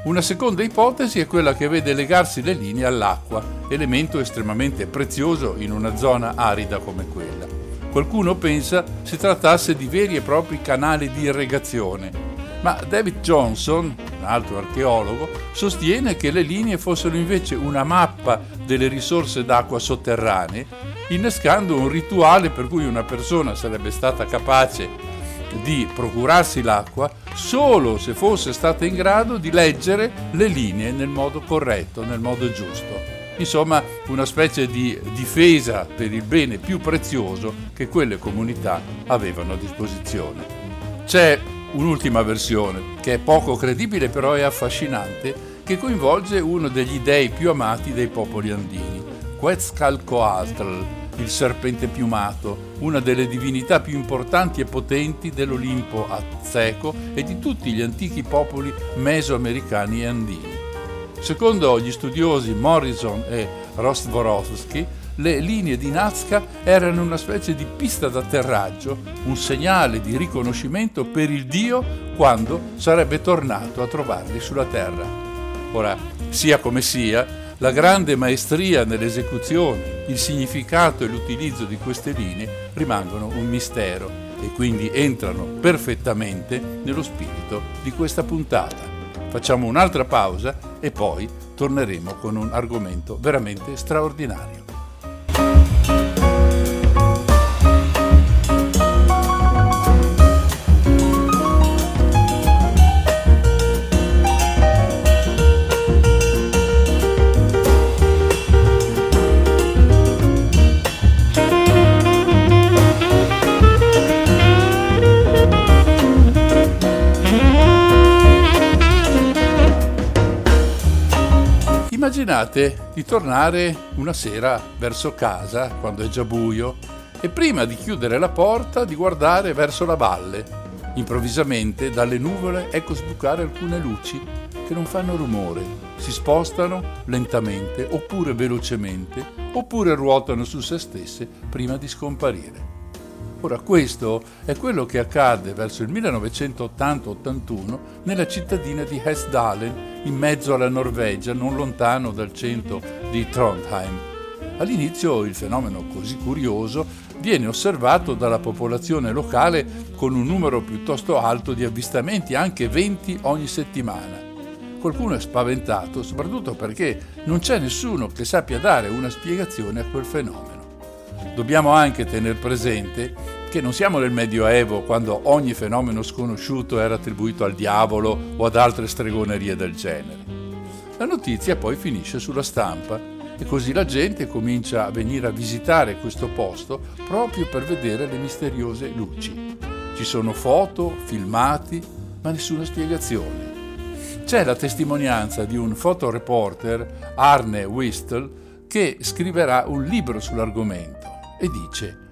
Una seconda ipotesi è quella che vede legarsi le linee all'acqua, elemento estremamente prezioso in una zona arida come quella. Qualcuno pensa si trattasse di veri e propri canali di irrigazione, ma David Johnson, un altro archeologo, sostiene che le linee fossero invece una mappa delle risorse d'acqua sotterranee, innescando un rituale per cui una persona sarebbe stata capace di procurarsi l'acqua solo se fosse stata in grado di leggere le linee nel modo corretto, nel modo giusto. Insomma, una specie di difesa per il bene più prezioso che quelle comunità avevano a disposizione. C'è un'ultima versione, che è poco credibile però è affascinante, che coinvolge uno degli dei più amati dei popoli andini, Quetzalcoatl, il serpente piumato, una delle divinità più importanti e potenti dell'Olimpo azteco e di tutti gli antichi popoli mesoamericani e andini. Secondo gli studiosi Morrison e Rostvorovsky, le linee di Nazca erano una specie di pista d'atterraggio, un segnale di riconoscimento per il Dio quando sarebbe tornato a trovarli sulla terra. Ora, sia come sia, la grande maestria nell'esecuzione, il significato e l'utilizzo di queste linee rimangono un mistero e quindi entrano perfettamente nello spirito di questa puntata. Facciamo un'altra pausa e poi torneremo con un argomento veramente straordinario. Immaginate di tornare una sera verso casa quando è già buio e prima di chiudere la porta di guardare verso la valle. Improvvisamente dalle nuvole ecco sbucare alcune luci che non fanno rumore, si spostano lentamente oppure velocemente oppure ruotano su se stesse prima di scomparire. Ora questo è quello che accade verso il 1980-81 nella cittadina di Hesdalen, in mezzo alla Norvegia, non lontano dal centro di Trondheim. All'inizio il fenomeno così curioso viene osservato dalla popolazione locale con un numero piuttosto alto di avvistamenti, anche 20 ogni settimana. Qualcuno è spaventato, soprattutto perché non c'è nessuno che sappia dare una spiegazione a quel fenomeno. Dobbiamo anche tenere presente che non siamo nel Medioevo quando ogni fenomeno sconosciuto era attribuito al diavolo o ad altre stregonerie del genere. La notizia poi finisce sulla stampa e così la gente comincia a venire a visitare questo posto proprio per vedere le misteriose luci. Ci sono foto, filmati, ma nessuna spiegazione. C'è la testimonianza di un fotoreporter, Arne Wistel, che scriverà un libro sull'argomento e dice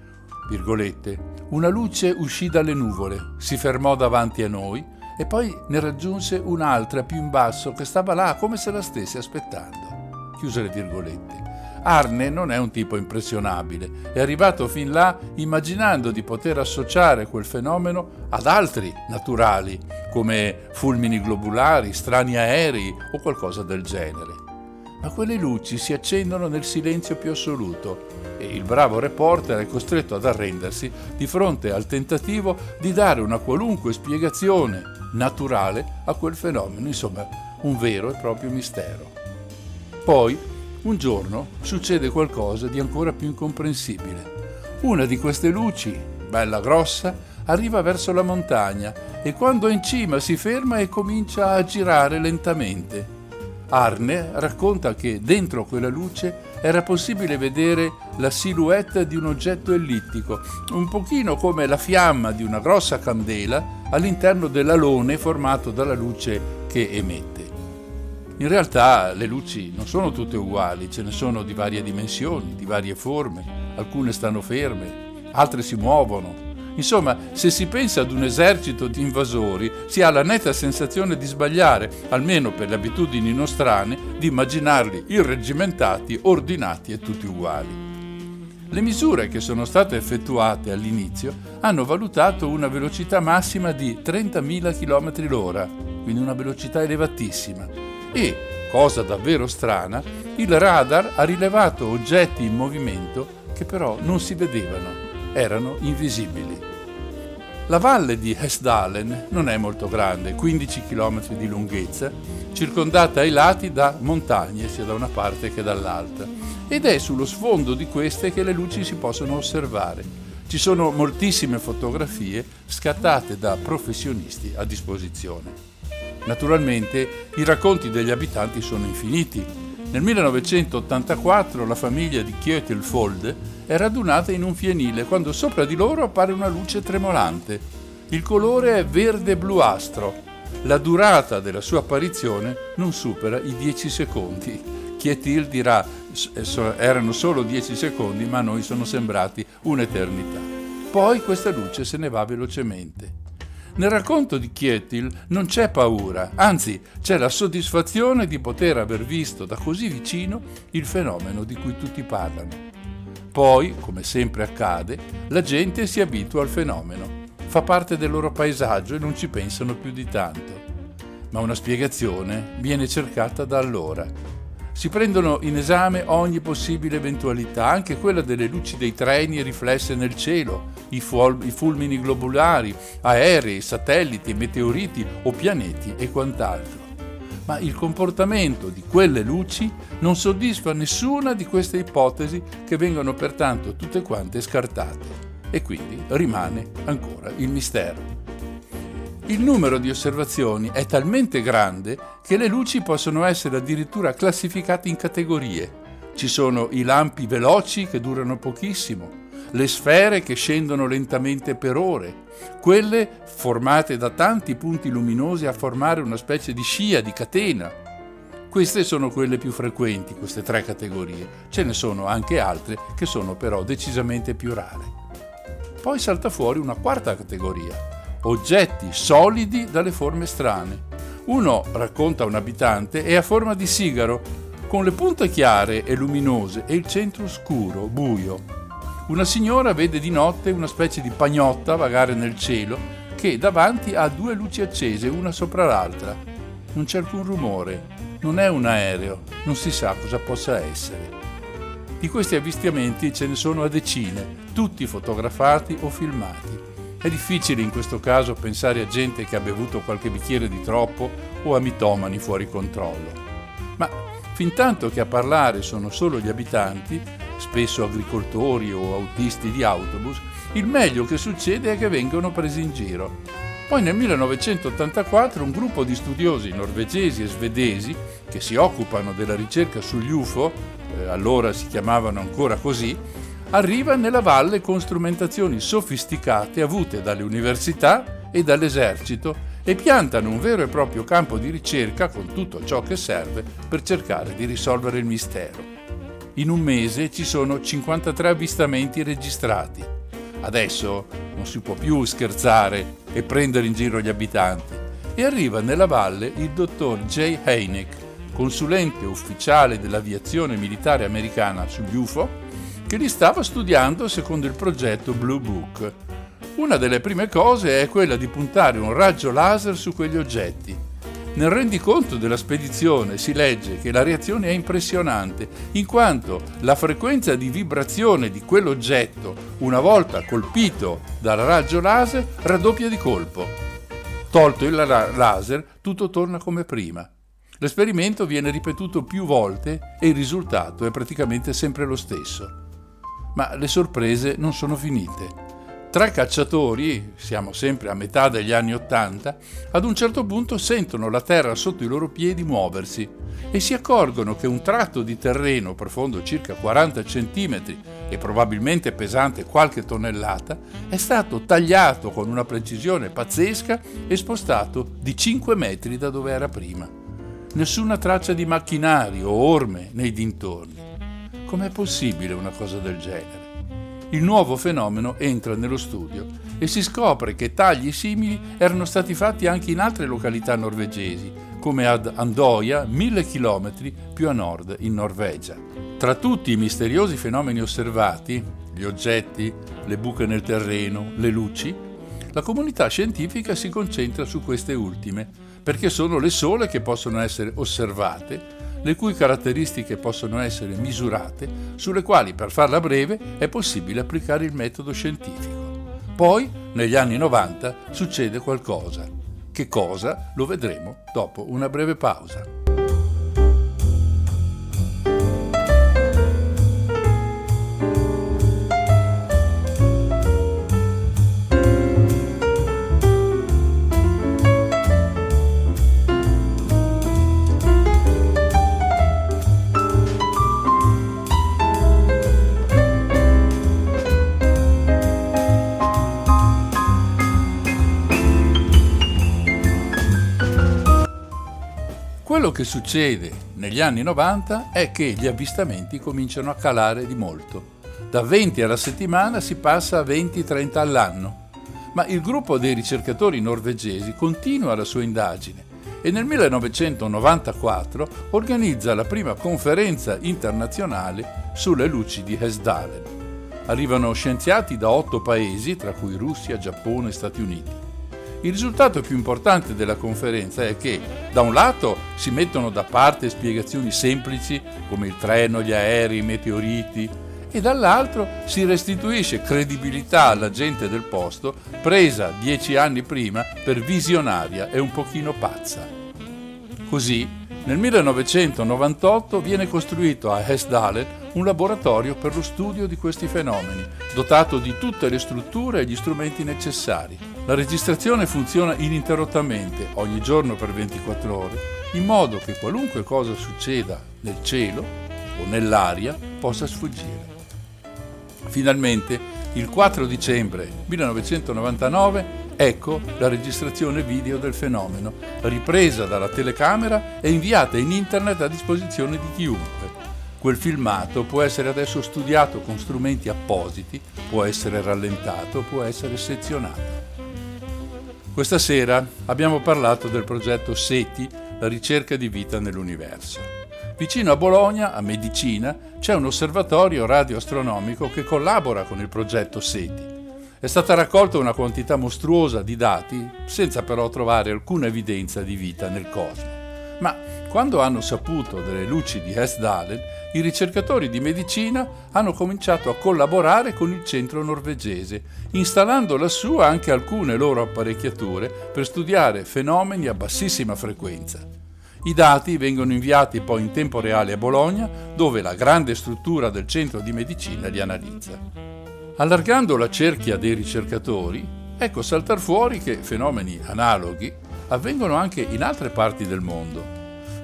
virgolette, una luce uscì dalle nuvole, si fermò davanti a noi e poi ne raggiunse un'altra più in basso che stava là come se la stesse aspettando. Chiuse le virgolette. Arne non è un tipo impressionabile, è arrivato fin là immaginando di poter associare quel fenomeno ad altri naturali, come fulmini globulari, strani aerei o qualcosa del genere. Ma quelle luci si accendono nel silenzio più assoluto e il bravo reporter è costretto ad arrendersi di fronte al tentativo di dare una qualunque spiegazione naturale a quel fenomeno, insomma un vero e proprio mistero. Poi, un giorno, succede qualcosa di ancora più incomprensibile. Una di queste luci, bella grossa, arriva verso la montagna e quando è in cima si ferma e comincia a girare lentamente. Arne racconta che dentro quella luce era possibile vedere la silhouette di un oggetto ellittico, un pochino come la fiamma di una grossa candela all'interno dell'alone formato dalla luce che emette. In realtà le luci non sono tutte uguali, ce ne sono di varie dimensioni, di varie forme, alcune stanno ferme, altre si muovono, Insomma, se si pensa ad un esercito di invasori, si ha la netta sensazione di sbagliare, almeno per le abitudini nostrane, di immaginarli irreggimentati, ordinati e tutti uguali. Le misure che sono state effettuate all'inizio hanno valutato una velocità massima di 30.000 km l'ora, quindi una velocità elevatissima. E, cosa davvero strana, il radar ha rilevato oggetti in movimento che però non si vedevano, erano invisibili. La valle di Hesdalen non è molto grande, 15 km di lunghezza, circondata ai lati da montagne sia da una parte che dall'altra, ed è sullo sfondo di queste che le luci si possono osservare. Ci sono moltissime fotografie scattate da professionisti a disposizione. Naturalmente i racconti degli abitanti sono infiniti. Nel 1984 la famiglia di Kjötelfolde è radunata in un fienile quando sopra di loro appare una luce tremolante. Il colore è verde-bluastro. La durata della sua apparizione non supera i 10 secondi. Chietil dirà eh, erano solo 10 secondi ma a noi sono sembrati un'eternità. Poi questa luce se ne va velocemente. Nel racconto di Chietil non c'è paura, anzi c'è la soddisfazione di poter aver visto da così vicino il fenomeno di cui tutti parlano. Poi, come sempre accade, la gente si abitua al fenomeno, fa parte del loro paesaggio e non ci pensano più di tanto. Ma una spiegazione viene cercata da allora. Si prendono in esame ogni possibile eventualità, anche quella delle luci dei treni riflesse nel cielo, i, ful- i fulmini globulari, aerei, satelliti, meteoriti o pianeti e quant'altro ma il comportamento di quelle luci non soddisfa nessuna di queste ipotesi che vengono pertanto tutte quante scartate e quindi rimane ancora il mistero. Il numero di osservazioni è talmente grande che le luci possono essere addirittura classificate in categorie. Ci sono i lampi veloci che durano pochissimo, le sfere che scendono lentamente per ore, quelle formate da tanti punti luminosi a formare una specie di scia, di catena. Queste sono quelle più frequenti, queste tre categorie. Ce ne sono anche altre che sono però decisamente più rare. Poi salta fuori una quarta categoria, oggetti solidi dalle forme strane. Uno, racconta un abitante, è a forma di sigaro, con le punte chiare e luminose e il centro scuro, buio, una signora vede di notte una specie di pagnotta vagare nel cielo che davanti ha due luci accese, una sopra l'altra. Non c'è alcun rumore, non è un aereo, non si sa cosa possa essere. Di questi avvistamenti ce ne sono a decine, tutti fotografati o filmati. È difficile in questo caso pensare a gente che ha bevuto qualche bicchiere di troppo o a mitomani fuori controllo. Ma fin tanto che a parlare sono solo gli abitanti, spesso agricoltori o autisti di autobus, il meglio che succede è che vengono presi in giro. Poi nel 1984 un gruppo di studiosi norvegesi e svedesi che si occupano della ricerca sugli UFO, eh, allora si chiamavano ancora così, arriva nella valle con strumentazioni sofisticate avute dalle università e dall'esercito e piantano un vero e proprio campo di ricerca con tutto ciò che serve per cercare di risolvere il mistero. In un mese ci sono 53 avvistamenti registrati. Adesso non si può più scherzare e prendere in giro gli abitanti. E arriva nella valle il dottor Jay Heineck, consulente ufficiale dell'aviazione militare americana sugli UFO, che li stava studiando secondo il progetto Blue Book. Una delle prime cose è quella di puntare un raggio laser su quegli oggetti nel rendiconto della spedizione si legge che la reazione è impressionante, in quanto la frequenza di vibrazione di quell'oggetto, una volta colpito dal raggio laser, raddoppia di colpo. Tolto il laser, tutto torna come prima. L'esperimento viene ripetuto più volte e il risultato è praticamente sempre lo stesso. Ma le sorprese non sono finite. Tre cacciatori, siamo sempre a metà degli anni Ottanta, ad un certo punto sentono la terra sotto i loro piedi muoversi e si accorgono che un tratto di terreno profondo circa 40 cm e probabilmente pesante qualche tonnellata è stato tagliato con una precisione pazzesca e spostato di 5 metri da dove era prima. Nessuna traccia di macchinari o orme nei dintorni. Com'è possibile una cosa del genere? il nuovo fenomeno entra nello studio e si scopre che tagli simili erano stati fatti anche in altre località norvegesi, come ad Andoia, mille chilometri più a nord in Norvegia. Tra tutti i misteriosi fenomeni osservati, gli oggetti, le buche nel terreno, le luci, la comunità scientifica si concentra su queste ultime, perché sono le sole che possono essere osservate, le cui caratteristiche possono essere misurate, sulle quali, per farla breve, è possibile applicare il metodo scientifico. Poi, negli anni 90, succede qualcosa. Che cosa? Lo vedremo dopo una breve pausa. Quello che succede negli anni 90 è che gli avvistamenti cominciano a calare di molto. Da 20 alla settimana si passa a 20-30 all'anno. Ma il gruppo dei ricercatori norvegesi continua la sua indagine e nel 1994 organizza la prima conferenza internazionale sulle luci di Hesdalen. Arrivano scienziati da otto paesi, tra cui Russia, Giappone e Stati Uniti. Il risultato più importante della conferenza è che, da un lato, si mettono da parte spiegazioni semplici come il treno, gli aerei, i meteoriti, e dall'altro si restituisce credibilità alla gente del posto presa dieci anni prima per visionaria e un pochino pazza. Così, nel 1998 viene costruito a Hesdalen un laboratorio per lo studio di questi fenomeni, dotato di tutte le strutture e gli strumenti necessari la registrazione funziona ininterrottamente ogni giorno per 24 ore, in modo che qualunque cosa succeda nel cielo o nell'aria possa sfuggire. Finalmente, il 4 dicembre 1999, ecco la registrazione video del fenomeno, ripresa dalla telecamera e inviata in internet a disposizione di chiunque. Quel filmato può essere adesso studiato con strumenti appositi, può essere rallentato, può essere sezionato. Questa sera abbiamo parlato del progetto SETI, la ricerca di vita nell'universo. Vicino a Bologna, a Medicina, c'è un osservatorio radioastronomico che collabora con il progetto SETI. È stata raccolta una quantità mostruosa di dati, senza però trovare alcuna evidenza di vita nel cosmo. Ma quando hanno saputo delle luci di Hesdalen, i ricercatori di medicina hanno cominciato a collaborare con il centro norvegese, installando lassù anche alcune loro apparecchiature per studiare fenomeni a bassissima frequenza. I dati vengono inviati poi in tempo reale a Bologna, dove la grande struttura del centro di medicina li analizza. Allargando la cerchia dei ricercatori, ecco saltar fuori che fenomeni analoghi avvengono anche in altre parti del mondo,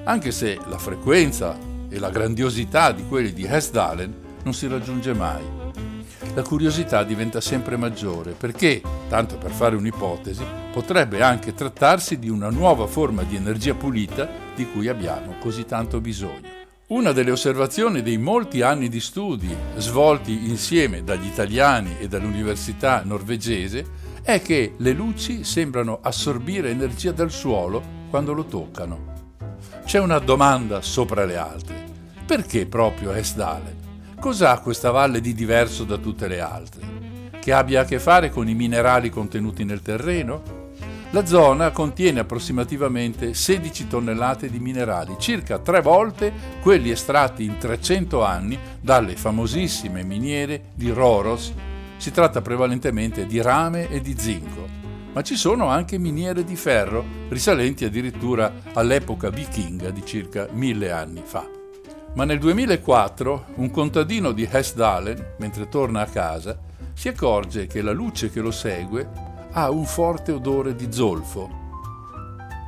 anche se la frequenza e la grandiosità di quelli di Hesdalen non si raggiunge mai. La curiosità diventa sempre maggiore perché, tanto per fare un'ipotesi, potrebbe anche trattarsi di una nuova forma di energia pulita di cui abbiamo così tanto bisogno. Una delle osservazioni dei molti anni di studi svolti insieme dagli italiani e dall'università norvegese è che le luci sembrano assorbire energia dal suolo quando lo toccano. C'è una domanda sopra le altre. Perché proprio Esdale? Cos'ha questa valle di diverso da tutte le altre? Che abbia a che fare con i minerali contenuti nel terreno? La zona contiene approssimativamente 16 tonnellate di minerali, circa tre volte quelli estratti in 300 anni dalle famosissime miniere di Roros si tratta prevalentemente di rame e di zinco, ma ci sono anche miniere di ferro, risalenti addirittura all'epoca vichinga di circa mille anni fa. Ma nel 2004 un contadino di Hesdalen, mentre torna a casa, si accorge che la luce che lo segue ha un forte odore di zolfo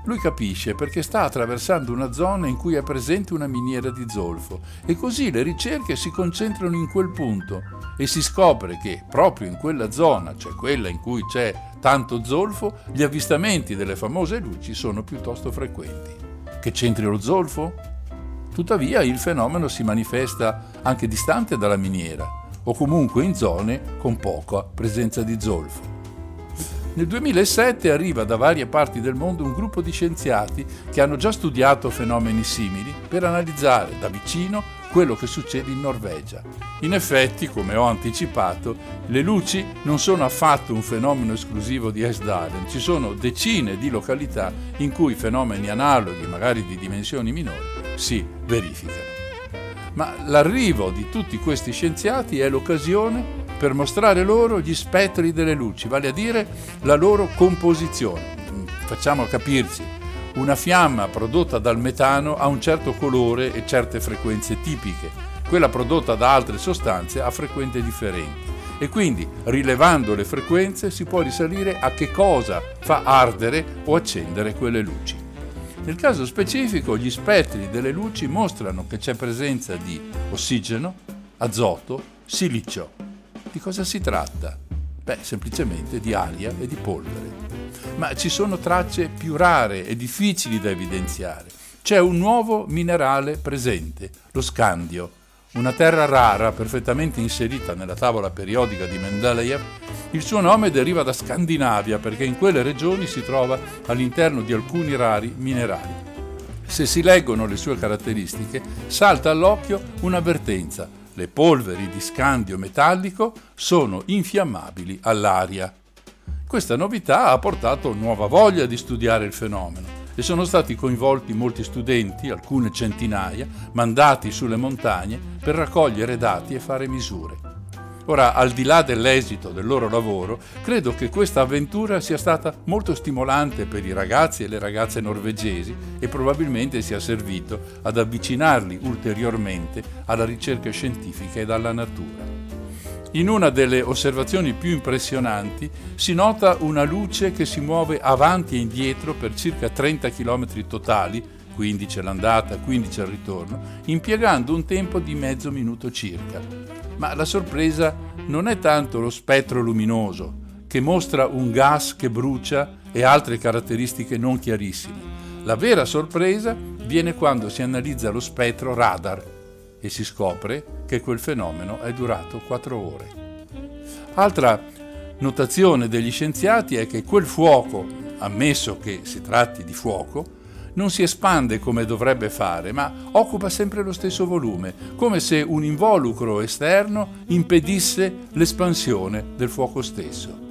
lui capisce perché sta attraversando una zona in cui è presente una miniera di zolfo e così le ricerche si concentrano in quel punto e si scopre che proprio in quella zona, cioè quella in cui c'è tanto zolfo, gli avvistamenti delle famose luci sono piuttosto frequenti. Che c'entri lo zolfo? Tuttavia il fenomeno si manifesta anche distante dalla miniera o comunque in zone con poca presenza di zolfo. Nel 2007 arriva da varie parti del mondo un gruppo di scienziati che hanno già studiato fenomeni simili per analizzare da vicino quello che succede in Norvegia. In effetti, come ho anticipato, le luci non sono affatto un fenomeno esclusivo di Esdalen, ci sono decine di località in cui fenomeni analoghi, magari di dimensioni minori, si verificano. Ma l'arrivo di tutti questi scienziati è l'occasione per mostrare loro gli spettri delle luci, vale a dire la loro composizione. Facciamo capirci, una fiamma prodotta dal metano ha un certo colore e certe frequenze tipiche, quella prodotta da altre sostanze ha frequenze differenti e quindi rilevando le frequenze si può risalire a che cosa fa ardere o accendere quelle luci. Nel caso specifico gli spettri delle luci mostrano che c'è presenza di ossigeno, azoto, silicio. Di cosa si tratta? Beh, semplicemente di aria e di polvere. Ma ci sono tracce più rare e difficili da evidenziare. C'è un nuovo minerale presente, lo scandio, una terra rara perfettamente inserita nella tavola periodica di Mendeleev. Il suo nome deriva da Scandinavia perché in quelle regioni si trova all'interno di alcuni rari minerali. Se si leggono le sue caratteristiche, salta all'occhio un'avvertenza le polveri di scandio metallico sono infiammabili all'aria. Questa novità ha portato nuova voglia di studiare il fenomeno e sono stati coinvolti molti studenti, alcune centinaia, mandati sulle montagne per raccogliere dati e fare misure. Ora, al di là dell'esito del loro lavoro, credo che questa avventura sia stata molto stimolante per i ragazzi e le ragazze norvegesi e probabilmente sia servito ad avvicinarli ulteriormente alla ricerca scientifica e alla natura. In una delle osservazioni più impressionanti si nota una luce che si muove avanti e indietro per circa 30 km totali, 15 all'andata, 15 al ritorno, impiegando un tempo di mezzo minuto circa ma la sorpresa non è tanto lo spettro luminoso, che mostra un gas che brucia e altre caratteristiche non chiarissime. La vera sorpresa viene quando si analizza lo spettro radar e si scopre che quel fenomeno è durato 4 ore. Altra notazione degli scienziati è che quel fuoco, ammesso che si tratti di fuoco, non si espande come dovrebbe fare, ma occupa sempre lo stesso volume, come se un involucro esterno impedisse l'espansione del fuoco stesso.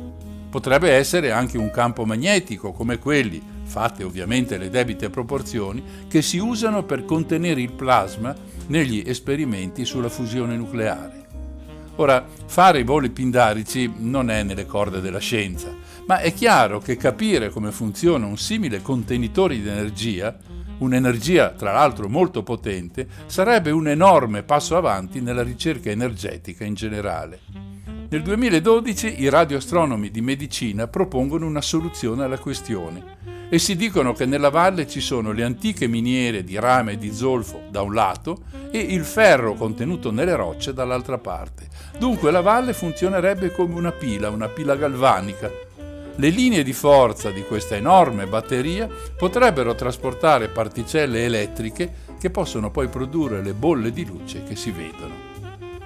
Potrebbe essere anche un campo magnetico come quelli, fatte ovviamente le debite proporzioni, che si usano per contenere il plasma negli esperimenti sulla fusione nucleare. Ora, fare i voli pindarici non è nelle corde della scienza, ma è chiaro che capire come funziona un simile contenitore di energia, un'energia tra l'altro molto potente, sarebbe un enorme passo avanti nella ricerca energetica in generale. Nel 2012 i radioastronomi di medicina propongono una soluzione alla questione e si dicono che nella valle ci sono le antiche miniere di rame e di zolfo da un lato e il ferro contenuto nelle rocce dall'altra parte. Dunque la valle funzionerebbe come una pila, una pila galvanica. Le linee di forza di questa enorme batteria potrebbero trasportare particelle elettriche che possono poi produrre le bolle di luce che si vedono.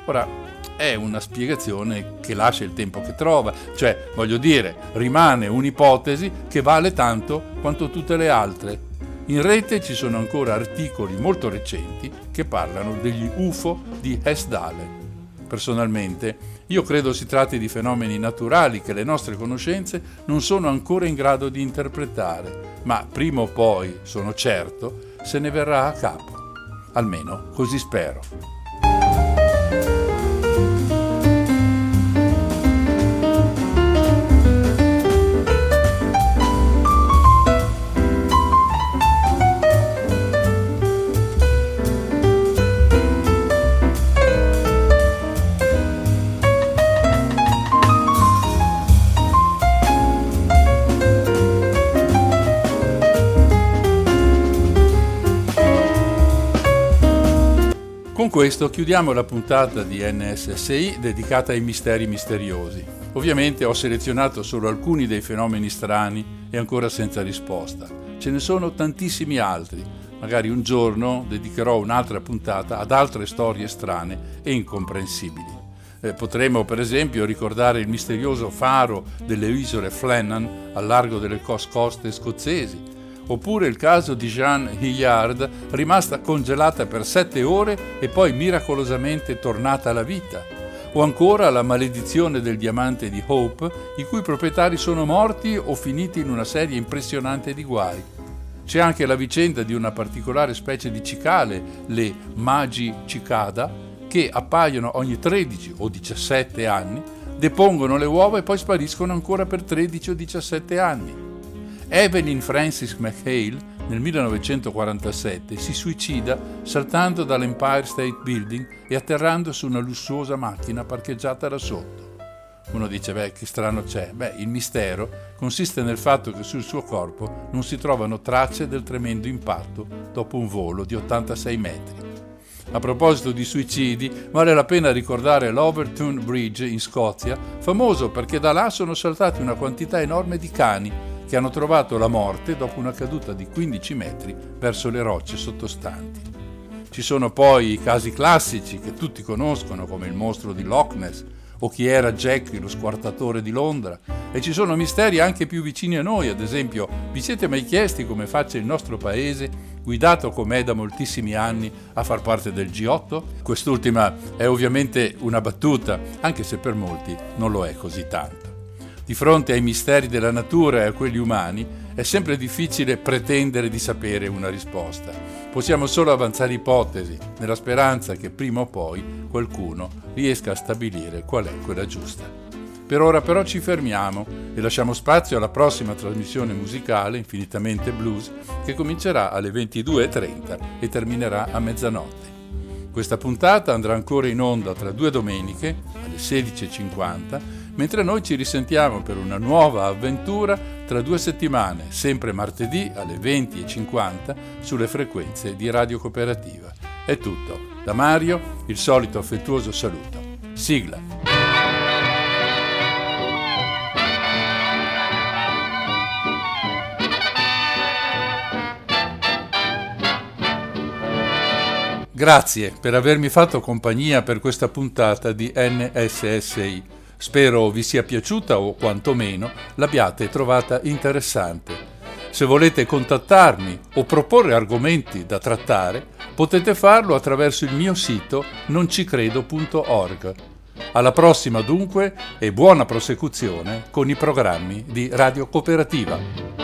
Ora, è una spiegazione che lascia il tempo che trova, cioè, voglio dire, rimane un'ipotesi che vale tanto quanto tutte le altre. In rete ci sono ancora articoli molto recenti che parlano degli UFO di Hesdale. Personalmente, io credo si tratti di fenomeni naturali che le nostre conoscenze non sono ancora in grado di interpretare, ma prima o poi, sono certo, se ne verrà a capo. Almeno così spero. Con questo chiudiamo la puntata di NSSI dedicata ai misteri misteriosi. Ovviamente ho selezionato solo alcuni dei fenomeni strani e ancora senza risposta. Ce ne sono tantissimi altri. Magari un giorno dedicherò un'altra puntata ad altre storie strane e incomprensibili. Eh, potremmo per esempio ricordare il misterioso faro delle isole Flennan al largo delle coste scozzesi oppure il caso di Jeanne Hilliard, rimasta congelata per sette ore e poi miracolosamente tornata alla vita, o ancora la maledizione del diamante di Hope, i cui proprietari sono morti o finiti in una serie impressionante di guai. C'è anche la vicenda di una particolare specie di cicale, le Magi cicada, che appaiono ogni 13 o 17 anni, depongono le uova e poi spariscono ancora per 13 o 17 anni. Evelyn Francis McHale nel 1947 si suicida saltando dall'Empire State Building e atterrando su una lussuosa macchina parcheggiata da sotto. Uno dice, beh, che strano c'è? Beh, il mistero consiste nel fatto che sul suo corpo non si trovano tracce del tremendo impatto dopo un volo di 86 metri. A proposito di suicidi, vale la pena ricordare l'Overton Bridge in Scozia, famoso perché da là sono saltati una quantità enorme di cani che hanno trovato la morte dopo una caduta di 15 metri verso le rocce sottostanti. Ci sono poi i casi classici che tutti conoscono come il mostro di Loch Ness o chi era Jack, lo squartatore di Londra, e ci sono misteri anche più vicini a noi, ad esempio, vi siete mai chiesti come faccia il nostro paese, guidato com'è da moltissimi anni, a far parte del G8? Quest'ultima è ovviamente una battuta, anche se per molti non lo è così tanto. Di fronte ai misteri della natura e a quelli umani è sempre difficile pretendere di sapere una risposta. Possiamo solo avanzare ipotesi, nella speranza che prima o poi qualcuno riesca a stabilire qual è quella giusta. Per ora però ci fermiamo e lasciamo spazio alla prossima trasmissione musicale Infinitamente Blues che comincerà alle 22.30 e terminerà a mezzanotte. Questa puntata andrà ancora in onda tra due domeniche alle 16.50 mentre noi ci risentiamo per una nuova avventura tra due settimane, sempre martedì alle 20.50 sulle frequenze di Radio Cooperativa. È tutto. Da Mario, il solito affettuoso saluto. Sigla. Grazie per avermi fatto compagnia per questa puntata di NSSI. Spero vi sia piaciuta o quantomeno l'abbiate trovata interessante. Se volete contattarmi o proporre argomenti da trattare, potete farlo attraverso il mio sito noncicredo.org. Alla prossima dunque e buona prosecuzione con i programmi di Radio Cooperativa.